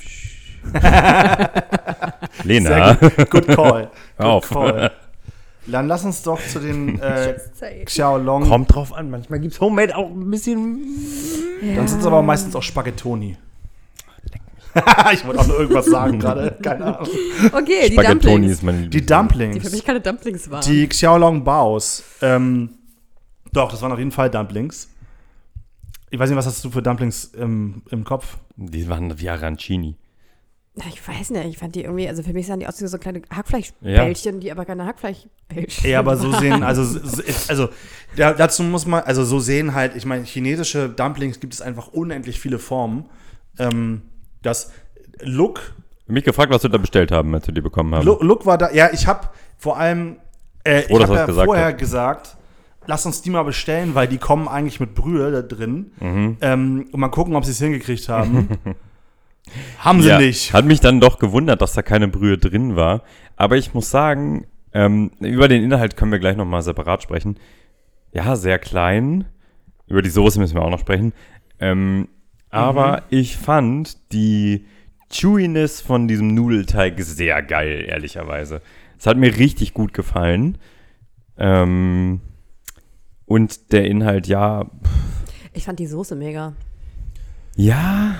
Lena. Gut. Good call. Hör auf. Good call. Dann lass uns doch zu den äh, Xiaolong. Kommt drauf an, manchmal gibt es Homemade auch ein bisschen. Dann sind es aber meistens auch Spaghettoni. ich wollte auch nur irgendwas sagen gerade. Keine Ahnung. Okay, die Spaghettoni Dumplings. ist mein Die Die Dumplings. für mich keine Dumplings waren. Die Xiaolong Baos. Ähm, doch, das waren auf jeden Fall Dumplings. Ich weiß nicht, was hast du für Dumplings im, im Kopf? Die waren wie Arancini. Ich weiß nicht, ich fand die irgendwie, also für mich sahen die aus wie so kleine Hackfleischbällchen, die aber keine Hackfleischbällchen Ja, aber so sehen, also, so- also da, dazu muss man, also so sehen halt, ich meine, chinesische Dumplings gibt es einfach unendlich viele Formen. Ähm, das Look, Ich hab mich gefragt, was wir da bestellt haben, als wir die bekommen haben. Look, Look war da, ja, ich habe vor allem, äh, ich dass habe ja es gesagt vorher hat. gesagt, lass uns die mal bestellen, weil die kommen eigentlich mit Brühe da drin. Mhm. Ähm, und mal gucken, ob sie es hingekriegt haben. haben sie ja, nicht. Hat mich dann doch gewundert, dass da keine Brühe drin war. Aber ich muss sagen, ähm, über den Inhalt können wir gleich nochmal separat sprechen. Ja, sehr klein. Über die Soße müssen wir auch noch sprechen. Ähm, aber ich fand die Chewiness von diesem Nudelteig sehr geil, ehrlicherweise. Es hat mir richtig gut gefallen. Ähm, und der Inhalt, ja, Ich fand die Soße mega. ja,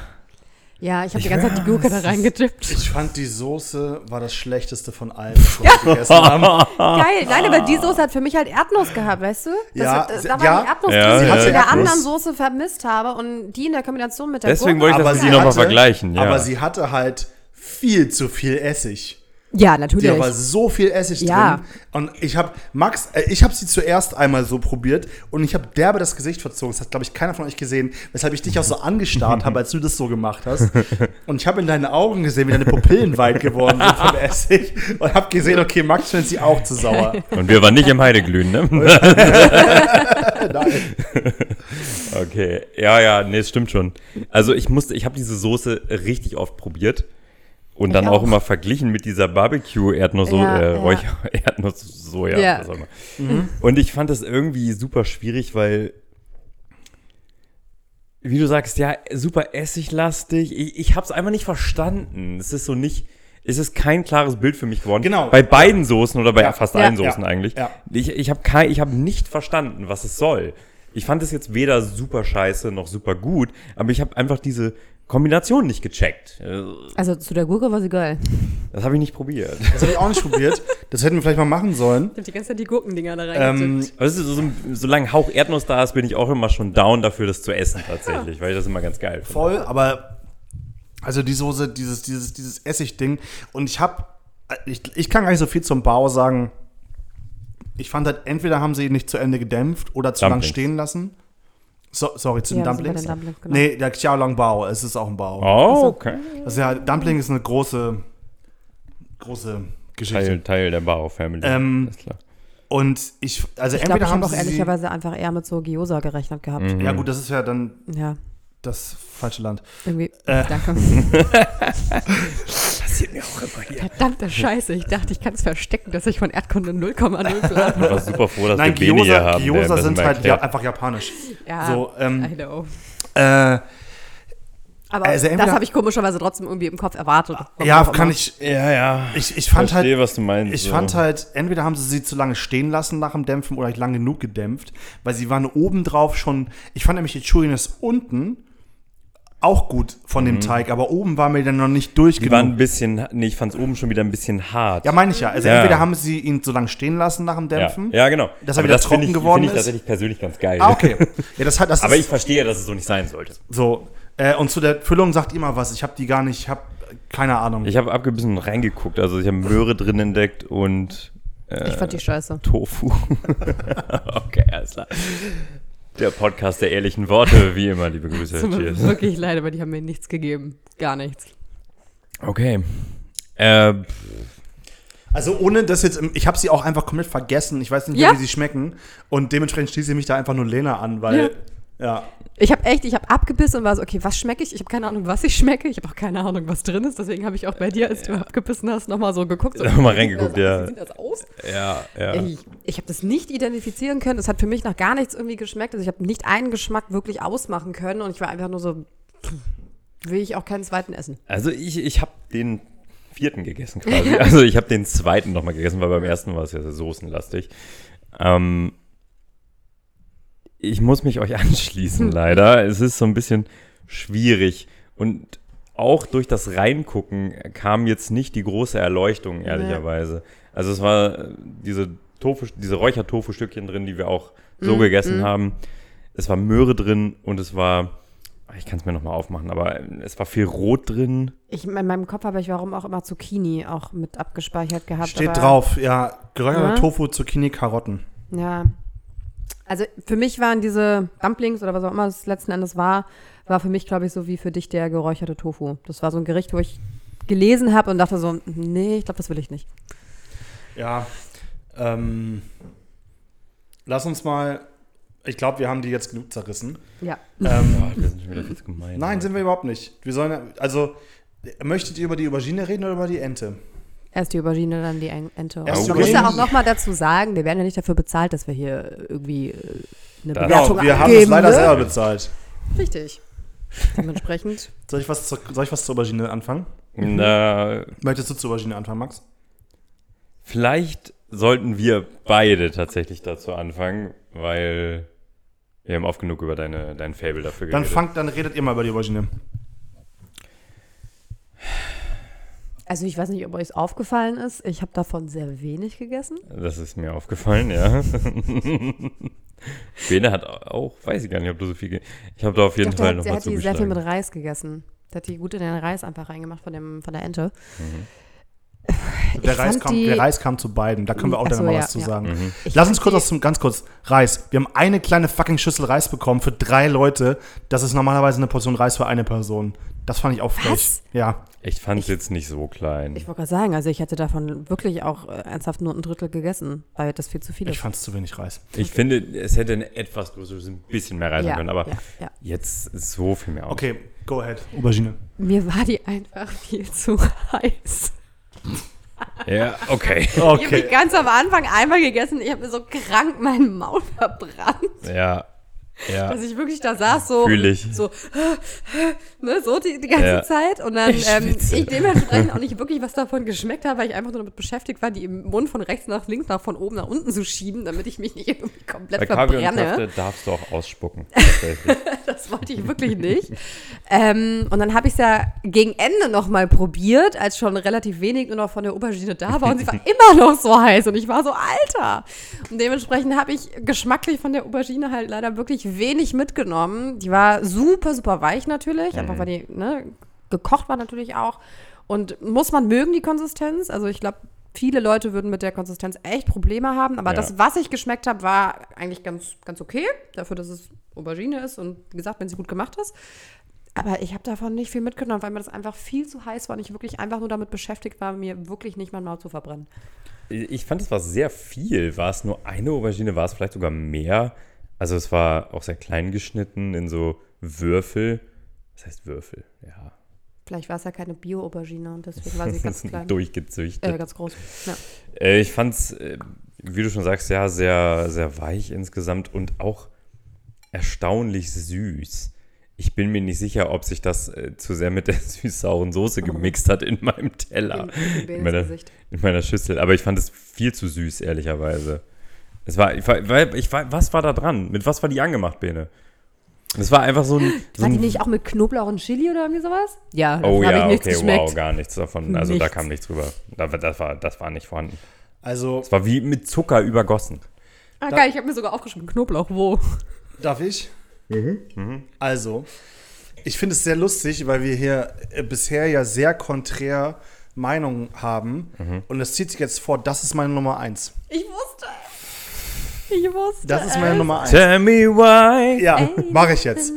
Ja, ich habe die ganze Zeit die Gurke da reingedippt. Ich fand die Soße war das schlechteste von allen, was wir gegessen haben. Geil, nein, aber die Soße hat für mich halt Erdnuss gehabt, weißt du? Das Ja, hat, äh, sie- da war ja. die Erdnuss, Ja, die ja, ich in ja. der anderen. Soße vermisst habe und die in der Kombination mit der Deswegen Gurke. wollte ich Aber das sie mit dir nochmal vergleichen. Ja. Aber sie hatte halt viel zu viel Essig. Ja, natürlich. Da war so viel Essig Ja. drin. Und ich habe Max, äh, ich habe sie zuerst einmal so probiert und ich habe derbe das Gesicht verzogen. Das hat, glaube ich, keiner von euch gesehen, weshalb ich dich auch so angestarrt habe, als du das so gemacht hast. Und ich habe in deinen Augen gesehen, wie deine Pupillen weit geworden sind vom Essig. Und habe gesehen, okay, Max findet sie auch zu sauer. Und wir waren nicht im Heideglühen, ne? Nein. Okay, ja, ja, nee, es stimmt schon. Also ich musste, ich habe diese Soße richtig oft probiert und dann auch. auch. immer verglichen mit dieser Barbecue-Erdnuss, Ja, äh, ja. Immer. Und ich fand das irgendwie super schwierig, weil wie du sagst, ja, super essiglastig. Ich, ich habe es einfach nicht verstanden. Es ist so nicht, es ist kein klares Bild für mich geworden. Genau. Bei beiden Soßen oder bei Ja. fast Ja. allen Soßen Ja. eigentlich. Ja. Ich, ich habe kein, ich habe nicht verstanden, was es soll. Ich fand es jetzt weder super scheiße noch super gut, aber ich habe einfach diese Kombination nicht gecheckt. Also zu der Gurke war sie geil. Das habe ich nicht probiert. Das habe ich auch nicht probiert. Das hätten wir vielleicht mal machen sollen. Ich hab die ganze Zeit die Gurkendinger da Ähm, Also so, so, solange Hauch Erdnuss da ist, bin ich auch immer schon down dafür, das zu essen tatsächlich, weil ich das immer ganz geil finde. voll, aber also die Soße, dieses, dieses, dieses Essigding. Und ich habe, ich, ich kann gar nicht so viel zum Bau sagen. Ich fand halt, entweder haben sie ihn nicht zu Ende gedämpft oder zu lang Dumplings. stehen lassen. So, sorry, zu den Ja, bei Dumplings. den Dumplings, genau. Nee, der Xiaolong Bao, es ist auch ein Bao. Oh, okay. Das ist ja, Dumpling ist eine große, große Geschichte. Teil, Teil der Bauer-Family. Ähm, ist klar. Und ich, also Ich glaube, entweder ich haben habe auch ehrlicherweise einfach eher mit so Gyoza gerechnet gehabt. Mhm. ja, gut, das ist ja dann Ja, das falsche Land. irgendwie. Äh. Danke. Passiert mir auch immer hier. Verdammte Scheiße. Ich dachte, ich kann es verstecken, dass ich von Erdkunde 0,0 Ich plan. war super froh, dass Nein, wir Bene hier Gyoza, haben. Gyoza sind halt ja, einfach japanisch. Ja, So, ähm, I know. Äh, Aber also das habe ich komischerweise trotzdem irgendwie im Kopf erwartet. Ja, kann immer. ich. Ja, ja. Ich, ich fand Verstehe, halt. was du meinst. Ich so. fand halt, entweder haben sie sie zu lange stehen lassen nach dem Dämpfen oder nicht lang genug gedämpft, weil sie waren obendrauf schon. Ich fand nämlich die Churriness unten auch gut von dem Teig, aber oben war mir dann noch nicht durch Mhm. Die waren ein bisschen, nee, ich fand es oben schon wieder ein bisschen hart. Ja, meine ich ja. Also Ja. entweder haben sie ihn zu lange stehen lassen nach dem ja. Dämpfen. ja, genau. Dass er Aber wieder das trocken ich, geworden finde ich ist? tatsächlich persönlich ganz geil. Ah, okay. Ja, das hat das Aber ist ich verstehe, dass es so nicht sein sollte. so. Äh, und zu der Füllung sagt ihr mal was. Ich habe die gar nicht. Ich habe keine Ahnung. Ich habe abgebissen und reingeguckt. Also ich habe Möhre drin entdeckt und äh, Ich fand die scheiße. Tofu. okay, alles klar. Der Podcast der ehrlichen Worte, wie immer, liebe Grüße. Tut mir Cheers. wirklich leid, aber die haben mir nichts gegeben. Gar nichts. Okay. Äh, Also ohne das jetzt, ich habe sie auch einfach komplett vergessen. Ich weiß nicht mehr, Ja. wie sie schmecken. Und dementsprechend schließe ich mich da einfach nur Lena an, weil, ja. Ich habe echt, ich habe abgebissen und war so, okay, was schmecke ich? Ich habe keine Ahnung, was ich schmecke. Ich habe auch keine Ahnung, was drin ist. Deswegen habe ich auch bei dir, als du abgebissen hast, nochmal so geguckt. So, Nochmal wie sieht reingeguckt, das aus? ja. Wie sieht das aus? ja, ja. Ich, ich habe das nicht identifizieren können. Es hat für mich nach gar nichts irgendwie geschmeckt. Also ich habe nicht einen Geschmack wirklich ausmachen können. Und ich war einfach nur so, pff, will ich auch keinen zweiten essen. Also ich, ich habe den vierten gegessen quasi. Also ich habe den zweiten nochmal gegessen, weil beim ersten war es ja sehr soßenlastig. Ähm, ich muss mich euch anschließen, leider. Es ist so ein bisschen schwierig. Und auch durch das Reingucken kam jetzt nicht die große Erleuchtung, ehrlicherweise. Also es war äh, diese Tofu, diese Räuchertofu-Stückchen drin, die wir auch so gegessen haben. Es war Möhre drin und es war, ich kann es mir nochmal aufmachen, aber es war viel Rot drin. Ich, in meinem Kopf habe ich warum auch immer Zucchini auch mit abgespeichert gehabt. Steht aber, drauf, ja, geräucherter Ja. Tofu, Zucchini, Karotten. Ja. Also für mich waren diese Dumplings oder was auch immer es letzten Endes war, war für mich, glaube ich, so wie für dich der geräucherte Tofu. Das war so ein Gericht, wo ich gelesen habe und dachte so, nee, ich glaube, das will ich nicht. Ja, ähm, lass uns mal, ich glaube, wir haben die jetzt genug zerrissen. Ja. Ähm, wir sind schon wieder viel zu gemein. nein, sind wir überhaupt nicht. Wir sollen, also, möchtet ihr über die Aubergine reden oder über die Ente? Erst die Aubergine, dann die En- Ente. Erst die man muss ja auch nochmal dazu sagen, wir werden ja nicht dafür bezahlt, dass wir hier irgendwie äh, eine Das- Bewertung Genau, wir haben es abgeben. leider ne? selber bezahlt. Richtig. Dementsprechend. Soll ich, was zur, soll ich was zur Aubergine anfangen? Na, Möchtest du zur Aubergine anfangen, Max? vielleicht sollten wir beide tatsächlich dazu anfangen, weil wir haben oft genug über deine, dein Fable dafür Dann geredet. fangt, dann redet ihr mal über die Aubergine. Also ich weiß nicht, ob euch aufgefallen ist. Ich habe davon sehr wenig gegessen. Das ist mir aufgefallen, ja. Bene hat auch, weiß ich gar nicht, ob du so viel. ge- Ich habe da auf jeden Fall der hat, der nochmal hat die sehr viel mit zugeschlagen. Reis gegessen. Der hat die gut in den Reis einfach reingemacht von, dem, von der Ente. Der Ich Reis, kam, der Reis kam zu beiden. Da können wir auch dann so, noch mal ja, was zu ja. sagen. Mhm. Lass uns kurz was zum, ganz kurz. Reis. Wir haben eine kleine fucking Schüssel Reis bekommen für drei Leute. Das ist normalerweise eine Portion Reis für eine Person. Das fand ich auch frech. Was? Ja. Ich fand es jetzt nicht so klein. Ich wollte gerade sagen, also ich hätte davon wirklich auch äh, ernsthaft nur ein Drittel gegessen, weil das viel zu viel Ich ist. fand es zu wenig Reis. Ich finde, es hätte ein etwas größeres, ein bisschen mehr reisen Ja, können, aber ja, ja. jetzt so viel mehr. Okay, go ahead. Aubergine. Mir war die einfach viel zu heiß. Ja, okay. Ich habe die Okay. ganz am Anfang einmal gegessen. Ich habe mir so krank meinen Maul verbrannt. ja. Ja. Dass ich wirklich da saß, so, so, ne, so die, die ganze Ja. Zeit. Und dann Ich ähm, ich dementsprechend auch nicht wirklich was davon geschmeckt habe, weil ich einfach nur damit beschäftigt war, die im Mund von rechts nach links, nach von oben nach unten zu schieben, damit ich mich nicht irgendwie komplett Bei verbrenne. Köfte darfst du auch ausspucken. Das wollte ich wirklich nicht. ähm, und dann habe ich es ja gegen Ende noch mal probiert, als schon relativ wenig nur noch von der Aubergine da war. Und sie war immer noch so heiß. Und ich war so, Alter. Und dementsprechend habe ich geschmacklich von der Aubergine halt leider wirklich wenig mitgenommen. Die war super, super weich natürlich. Einfach weil die ne, gekocht war natürlich auch. Und muss man mögen, die Konsistenz. Also ich glaube, viele Leute würden mit der Konsistenz echt Probleme haben. Aber Ja. das, was ich geschmeckt habe, war eigentlich ganz, ganz okay. Dafür, dass es Aubergine ist und wie gesagt, wenn sie gut gemacht ist. Aber ich habe davon nicht viel mitgenommen, weil mir das einfach viel zu heiß war und ich wirklich einfach nur damit beschäftigt war, mir wirklich nicht mein Maul zu verbrennen. Ich fand, es war sehr viel. War es nur eine Aubergine? War es vielleicht sogar mehr? Also es war auch sehr klein geschnitten in so Würfel. Was heißt Würfel? Ja. Vielleicht war es ja keine Bio-Aubergine und deswegen war sie ganz klein. Durchgezüchtet. Äh, ganz groß. Ja. Äh, ich fand's, äh, wie du schon sagst, ja, sehr, sehr weich insgesamt und auch erstaunlich süß. Ich bin mir nicht sicher, ob sich das äh, zu sehr mit der süß-sauren Soße gemixt hat in meinem Teller, In- in in, meiner, in meiner Schüssel. Aber ich fand es viel zu süß, ehrlicherweise. Es war, ich war, ich war, was war da dran? Mit was war die angemacht, Bene? Es war einfach so ein. So War die nicht auch mit Knoblauch und Chili oder irgendwie sowas? Ja, oh ja, ich nichts okay, geschmeckt. wow, gar nichts davon. Also da Nichts. kam nichts rüber. Da, das, war, das war nicht vorhanden. Also, Es war wie mit Zucker übergossen. Ah, geil, ich habe mir sogar aufgeschrieben, Knoblauch, wo? darf ich? Also, ich finde es sehr lustig, weil wir hier äh, bisher ja sehr konträr Meinungen haben. Und es zieht sich jetzt vor, das ist meine Nummer eins. Ich wusste. Ich wusste. Das ist meine es. Nummer eins. Tell me why. Ja, mache ich jetzt.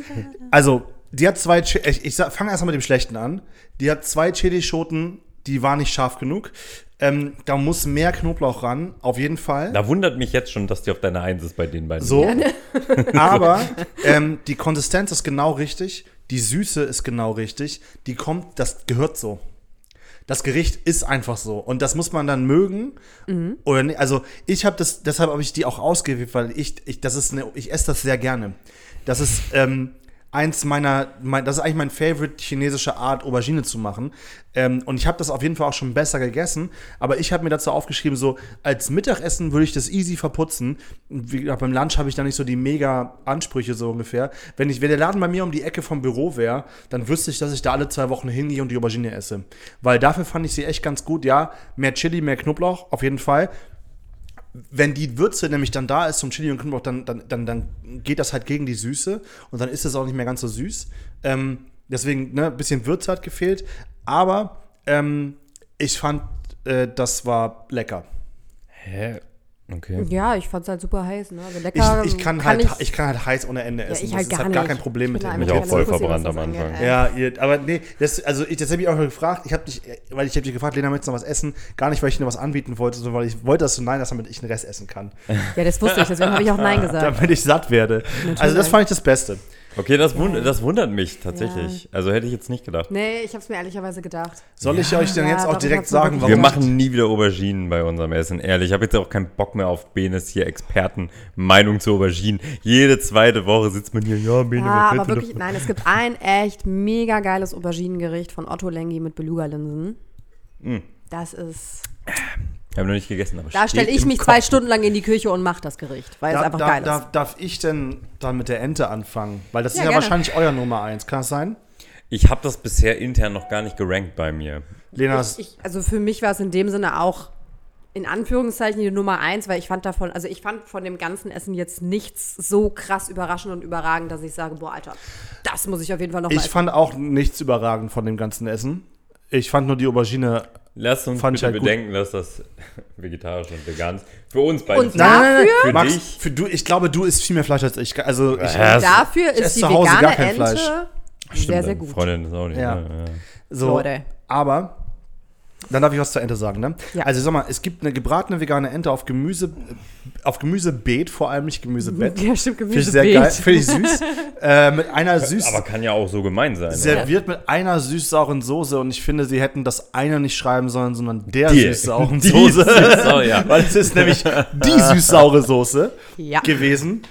Also, die hat zwei, Chi- ich, ich fange erstmal mit dem Schlechten an. Die hat zwei Chilischoten, die waren nicht scharf genug. Ähm, da muss mehr Knoblauch ran, auf jeden Fall. Da wundert mich jetzt schon, dass die auf deiner Eins ist bei den beiden. So. Aber ähm, die Konsistenz ist genau richtig. Die Süße ist genau richtig. Die kommt, das gehört so. Das Gericht ist einfach so. Und das muss man dann mögen. Oder ne, also ich habe das, deshalb habe ich die auch ausgewählt, weil ich, ich, das ist eine, ich esse das sehr gerne. Das ist ähm, eins meiner, mein, das ist eigentlich mein Favorite chinesische Art, Aubergine zu machen. Ähm, und ich habe das auf jeden Fall auch schon besser gegessen. Aber ich habe mir dazu aufgeschrieben, so als Mittagessen würde ich das easy verputzen. Wie gesagt, beim Lunch habe ich da nicht so die mega Ansprüche so ungefähr. Wenn, ich, wenn der Laden bei mir um die Ecke vom Büro wäre, dann wüsste ich, dass ich da alle zwei Wochen hingehe und die Aubergine esse. Weil dafür fand ich sie echt ganz gut. Ja, mehr Chili, mehr Knoblauch, auf jeden Fall wenn die Würze nämlich dann da ist zum Chili und Knoblauch, dann, dann, dann, dann geht das halt gegen die Süße und dann ist es auch nicht mehr ganz so süß. Ähm, deswegen, ne, ein bisschen Würze hat gefehlt. Aber ähm, ich fand, äh, das war lecker. Hä? Okay. Ja, ich fand es halt super heiß, ne? Also lecker. Ich, ich, kann halt, ich, kann halt heiß ohne Ende essen. ich halt gar gar kein Problem mit Ich bin dem. Mich einfach auch voll verbrannt am Anfang. Ja, ihr, aber nee, das, also ich, das habe ich auch gefragt. Ich habe dich, weil ich habe dich gefragt, Lena, möchtest du noch was essen? Gar nicht, weil ich dir was anbieten wollte, sondern weil ich wollte, dass du Nein hast, damit ich den Rest essen kann. Ja, das wusste ich, deswegen habe ich auch Nein gesagt. Damit ich satt werde. Also das fand ich das Beste. Okay, das, wund das wundert mich tatsächlich. Also hätte ich jetzt nicht gedacht. Nee, ich habe es mir ehrlicherweise gedacht. Soll ich euch denn Ja, jetzt auch direkt sagen, warum Wir machen nie wieder Auberginen bei unserem Essen, ehrlich. Ich habe jetzt auch keinen Bock mehr auf Benes hier Expertenmeinung zu Auberginen. Jede zweite Woche sitzt man hier, ja, Bene, Ja, was aber wirklich, davon? nein, es gibt ein echt mega geiles Auberginengericht von Otto Lengi mit Beluga-Linsen. Das ist. Ich habe noch nicht gegessen, aber Da stelle ich mich zwei Kochbuch. Stunden lang in die Küche und mache das Gericht, weil es Da, einfach da, geil da, ist. darf ich denn dann mit der Ente anfangen? Weil das Ja, ist ja gerne. wahrscheinlich euer Nummer eins. Kann das sein? Ich habe das bisher intern noch gar nicht gerankt bei mir. Lena, Ich, ich, also für mich war es in dem Sinne auch in Anführungszeichen die Nummer eins, weil ich fand davon, also ich fand von dem ganzen Essen jetzt nichts so krass überraschend und überragend, dass ich sage, boah, Alter, das muss ich auf jeden Fall nochmal ich fand auch nichts überragend von dem ganzen Essen. Ich fand nur die Aubergine. Lass uns Fand ich bitte halt gut. bedenken, dass das vegetarisch und vegan ist. Für uns beide. Und Dafür? Für Max, dich? für du, ich glaube, du isst viel mehr Fleisch als ich. Also ich, Ja, Dafür Ich ist esse die zu Hause vegane gar kein Ente Fleisch. Stimmt, sehr, sehr deine gut. Freundin ist auch nicht. Ja. Ne? Ja. so, Leute. aber dann darf ich was zur Ente sagen, ne? Ja. Also sag mal, es gibt eine gebratene vegane Ente auf Gemüse, auf Gemüsebeet, vor allem nicht Gemüsebett. Ja, stimmt, Finde ich sehr geil, finde ich süß. äh, mit einer süß, Aber kann ja auch so gemein sein. oder? serviert mit einer süß-sauren Soße und ich finde, sie hätten das eine nicht schreiben sollen, sondern der süß-sauren Soße. süß-saure, ja. Weil es ist nämlich die süß-saure Soße Ja. gewesen.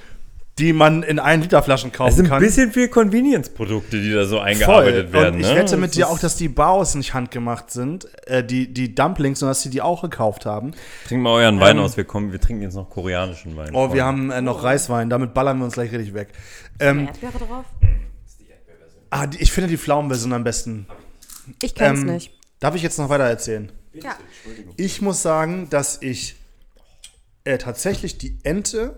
Die man in 1 Liter Flaschen kaufen Es sind kann. ein bisschen viel Convenience-Produkte, die da so eingearbeitet Voll. werden. Und ich ne? wette mit Das dir ist- auch, dass die Baos nicht handgemacht sind, äh, die, die Dumplings, und dass sie die auch gekauft haben. Trinkt mal euren Wein Ähm, aus, wir kommen, wir trinken jetzt noch koreanischen Wein. Oh, wir haben äh, noch Reiswein, damit ballern wir uns gleich richtig weg. Ähm, Erdbeere drauf? ah, die, ich finde die Pflaumenversion am besten. Ich kenn's Ähm, nicht. Darf ich jetzt noch weiter erzählen? Ja. Ich muss sagen, dass ich äh, tatsächlich die Ente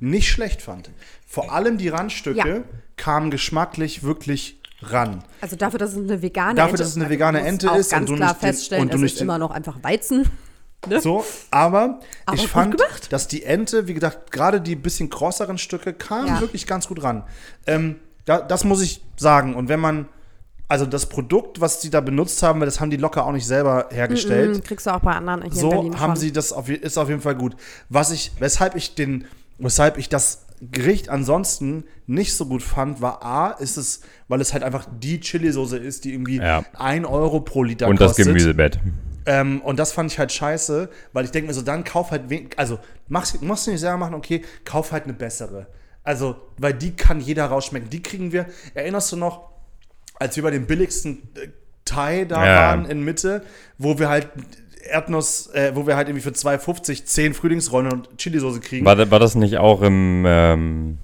nicht schlecht fand. Vor allem die Randstücke Ja. kamen geschmacklich wirklich ran. Also dafür, dass es eine vegane Dafür, Ente dass es eine vegane Ente ist und ganz du klar nicht feststellen, und du es nicht immer noch einfach Weizen. Ne? So, aber, Aber ich fand, gemacht. dass die Ente, wie gesagt, gerade die bisschen krosseren Stücke kamen Ja. wirklich ganz gut ran. Ähm, da, das muss ich sagen. Und wenn man, also das Produkt, was sie da benutzt haben, das haben die locker auch nicht selber hergestellt. Mhm, kriegst du auch bei anderen hier so haben schon. sie das auf, ist auf jeden Fall gut. Was ich, weshalb ich den, weshalb ich das Gericht ansonsten nicht so gut fand, war A, ist es, weil es halt einfach die Chili-Soße ist, die irgendwie Ja. 1 Euro pro Liter Und das kostet. Gemüsebett. Ähm, und das fand ich halt scheiße, weil ich denke mir so, dann kauf halt, wen also machst, musst du nicht selber machen, okay, kauf halt eine bessere. Also, weil die kann jeder rausschmecken. Die kriegen wir, erinnerst du noch, als wir bei dem billigsten äh, Thai da Ja. waren in Mitte, wo wir halt Erdnuss, äh, wo wir halt irgendwie für 2,50 10 Frühlingsrollen und Chilisauce kriegen. War, da- war das nicht auch im ähm,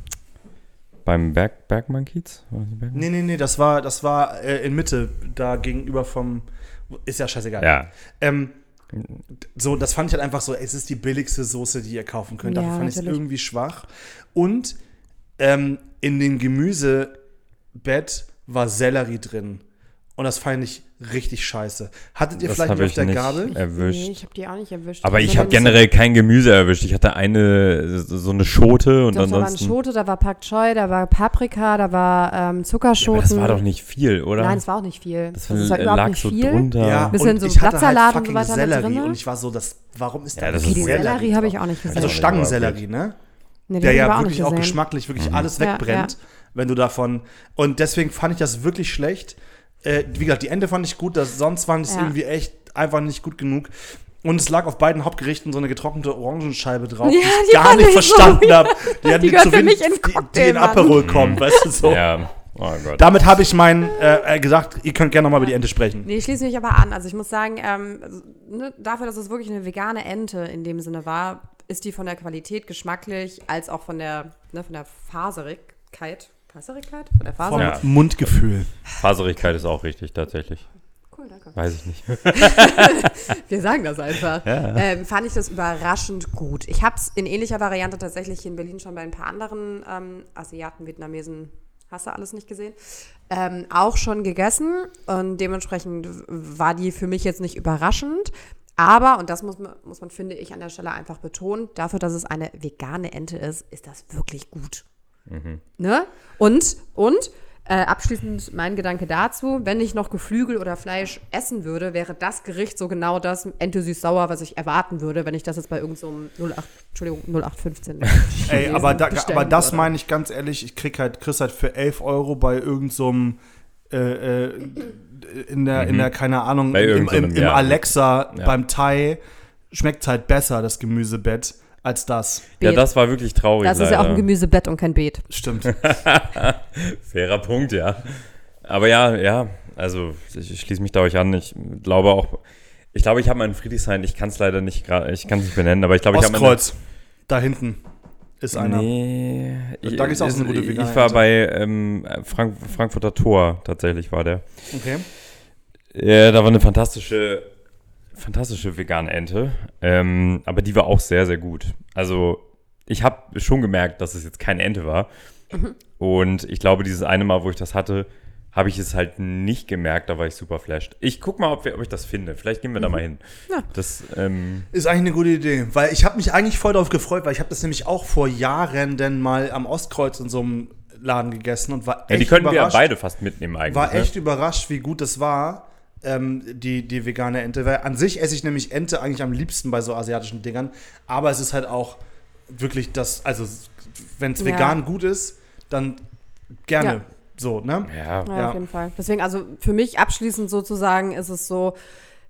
beim Berg, Bergmann Kiez? Das Bergmann? Nee, nee, nee, das war, das war äh, in Mitte, da gegenüber vom, ist ja scheißegal. Ja. Ähm, so, das fand ich halt einfach so, es ist die billigste Soße, die ihr kaufen könnt. Ja, Dafür fand ich es irgendwie schwach. Und ähm, in dem Gemüsebett war Sellerie drin. Und das fand ich richtig scheiße. Hattet ihr Das vielleicht auf ich der nicht Gabel? erwischt. Nee, ich habe die auch nicht erwischt. Aber Also ich habe generell kein Gemüse erwischt. Ich hatte eine, so eine Schote und Doch, da war ein ansonsten. Schote, da war Pak Choi, da war Paprika, da war ähm, aber Zuckerschoten. das war doch nicht viel, oder? Nein, es war auch nicht viel. das ist ja überhaupt lag nicht so viel. drunter. Ja, Bisschen und so ich hatte halt Blattsalat und so fucking weiter Sellerie. Und ich war so, das, warum ist da Ja, das Okay, ist die Sellerie Sellerie habe ich auch nicht gesehen. Also Ja, Stangensellerie, ne? nee, die der ich ja wirklich auch geschmacklich wirklich Mhm. alles Ja, wegbrennt, wenn du davon. Und deswegen fand ich das wirklich schlecht. Äh, wie gesagt, die Ende fand ich gut, das, sonst fand ich es Ja. irgendwie echt einfach nicht gut genug. Und es lag auf beiden Hauptgerichten so eine getrocknete Orangenscheibe drauf, Ja, die ich die gar nicht ich so verstanden habe. Die, hat Die mir gehört zu für wenig- mich in die, die Cocktail, in Mann. Aperol kommt, weißt du so. Ja. Oh Gott. Damit habe ich mein äh, äh, gesagt, ihr könnt gerne nochmal über die Ente sprechen. Nee, ich schließe mich aber an. Also ich muss sagen, ähm, also, ne, dafür, dass es wirklich eine vegane Ente in dem Sinne war, ist die von der Qualität geschmacklich als auch von der, ne, von der Faserigkeit. Faserigkeit? Von der Faser? Vom Ja. Mundgefühl. Faserigkeit ist auch richtig, tatsächlich. Cool, danke. Weiß ich nicht. Wir sagen das einfach. Ja. Ähm, fand ich das überraschend gut. Ich habe es in ähnlicher Variante tatsächlich hier in Berlin schon bei ein paar anderen ähm, Asiaten, Vietnamesen, hast du alles nicht gesehen, ähm, auch schon gegessen. Und dementsprechend war die für mich jetzt nicht überraschend. Aber, und das muss man, muss man, finde ich, an der Stelle einfach betonen, dafür, dass es eine vegane Ente ist, ist das wirklich gut. Ne? Und, und, äh, abschließend mein Gedanke dazu, wenn ich noch Geflügel oder Fleisch essen würde, wäre das Gericht so genau das Ente süß-sauer, was ich erwarten würde, wenn ich das jetzt bei irgendeinem so 08, Entschuldigung, 0815 Ey, aber, da, aber das würde. meine ich ganz ehrlich, ich krieg halt, krieg's halt für 11 Euro bei irgendeinem so äh, äh, in der, in der, keine Ahnung, Mhm. Im, im, im ja. Alexa Ja. beim Thai schmeckt halt besser, das Gemüsebett, als das. Ja, Beet. das war wirklich traurig. Das ist ja auch ein leider. Gemüsebett und kein Beet. Stimmt. Fairer Punkt, ja. Aber ja, ja, also ich, ich schließe mich da euch an. Ich glaube auch, ich glaube, ich habe meinen Friedrichshain, ich kann es leider nicht gerade, ich kann es nicht benennen, aber ich glaube, ich habe Ostkreuz. Da hinten ist einer. Nee, ich, Da gibt's auch so eine gute ich, war bei ähm, Frank Frankfurter Tor, tatsächlich war der. Okay. Ja, da war eine fantastische, fantastische vegane Ente, ähm, aber die war auch sehr, sehr gut. Also ich habe schon gemerkt, dass es jetzt keine Ente war. Und ich glaube, dieses eine Mal, wo ich das hatte, habe ich es halt nicht gemerkt, da war ich super flashed. Ich guck mal, ob, wir, ob ich das finde. Vielleicht gehen wir da mal hin. Ja. Das, ähm, Ist eigentlich eine gute Idee, weil ich habe mich eigentlich voll darauf gefreut, weil ich habe das nämlich auch vor Jahren denn mal am Ostkreuz in so einem Laden gegessen und war echt ja, die können wir ja überrascht. beide fast mitnehmen eigentlich. war ne? echt überrascht, wie gut das war, ähm, die, die vegane Ente. Weil an sich esse ich nämlich Ente eigentlich am liebsten bei so asiatischen Dingern. Aber es ist halt auch wirklich das, also wenn es Ja. vegan gut ist, dann gerne. Ja. So, ne? Ja, Ja, Ja. auf jeden Fall. Deswegen, also für mich abschließend sozusagen ist es so,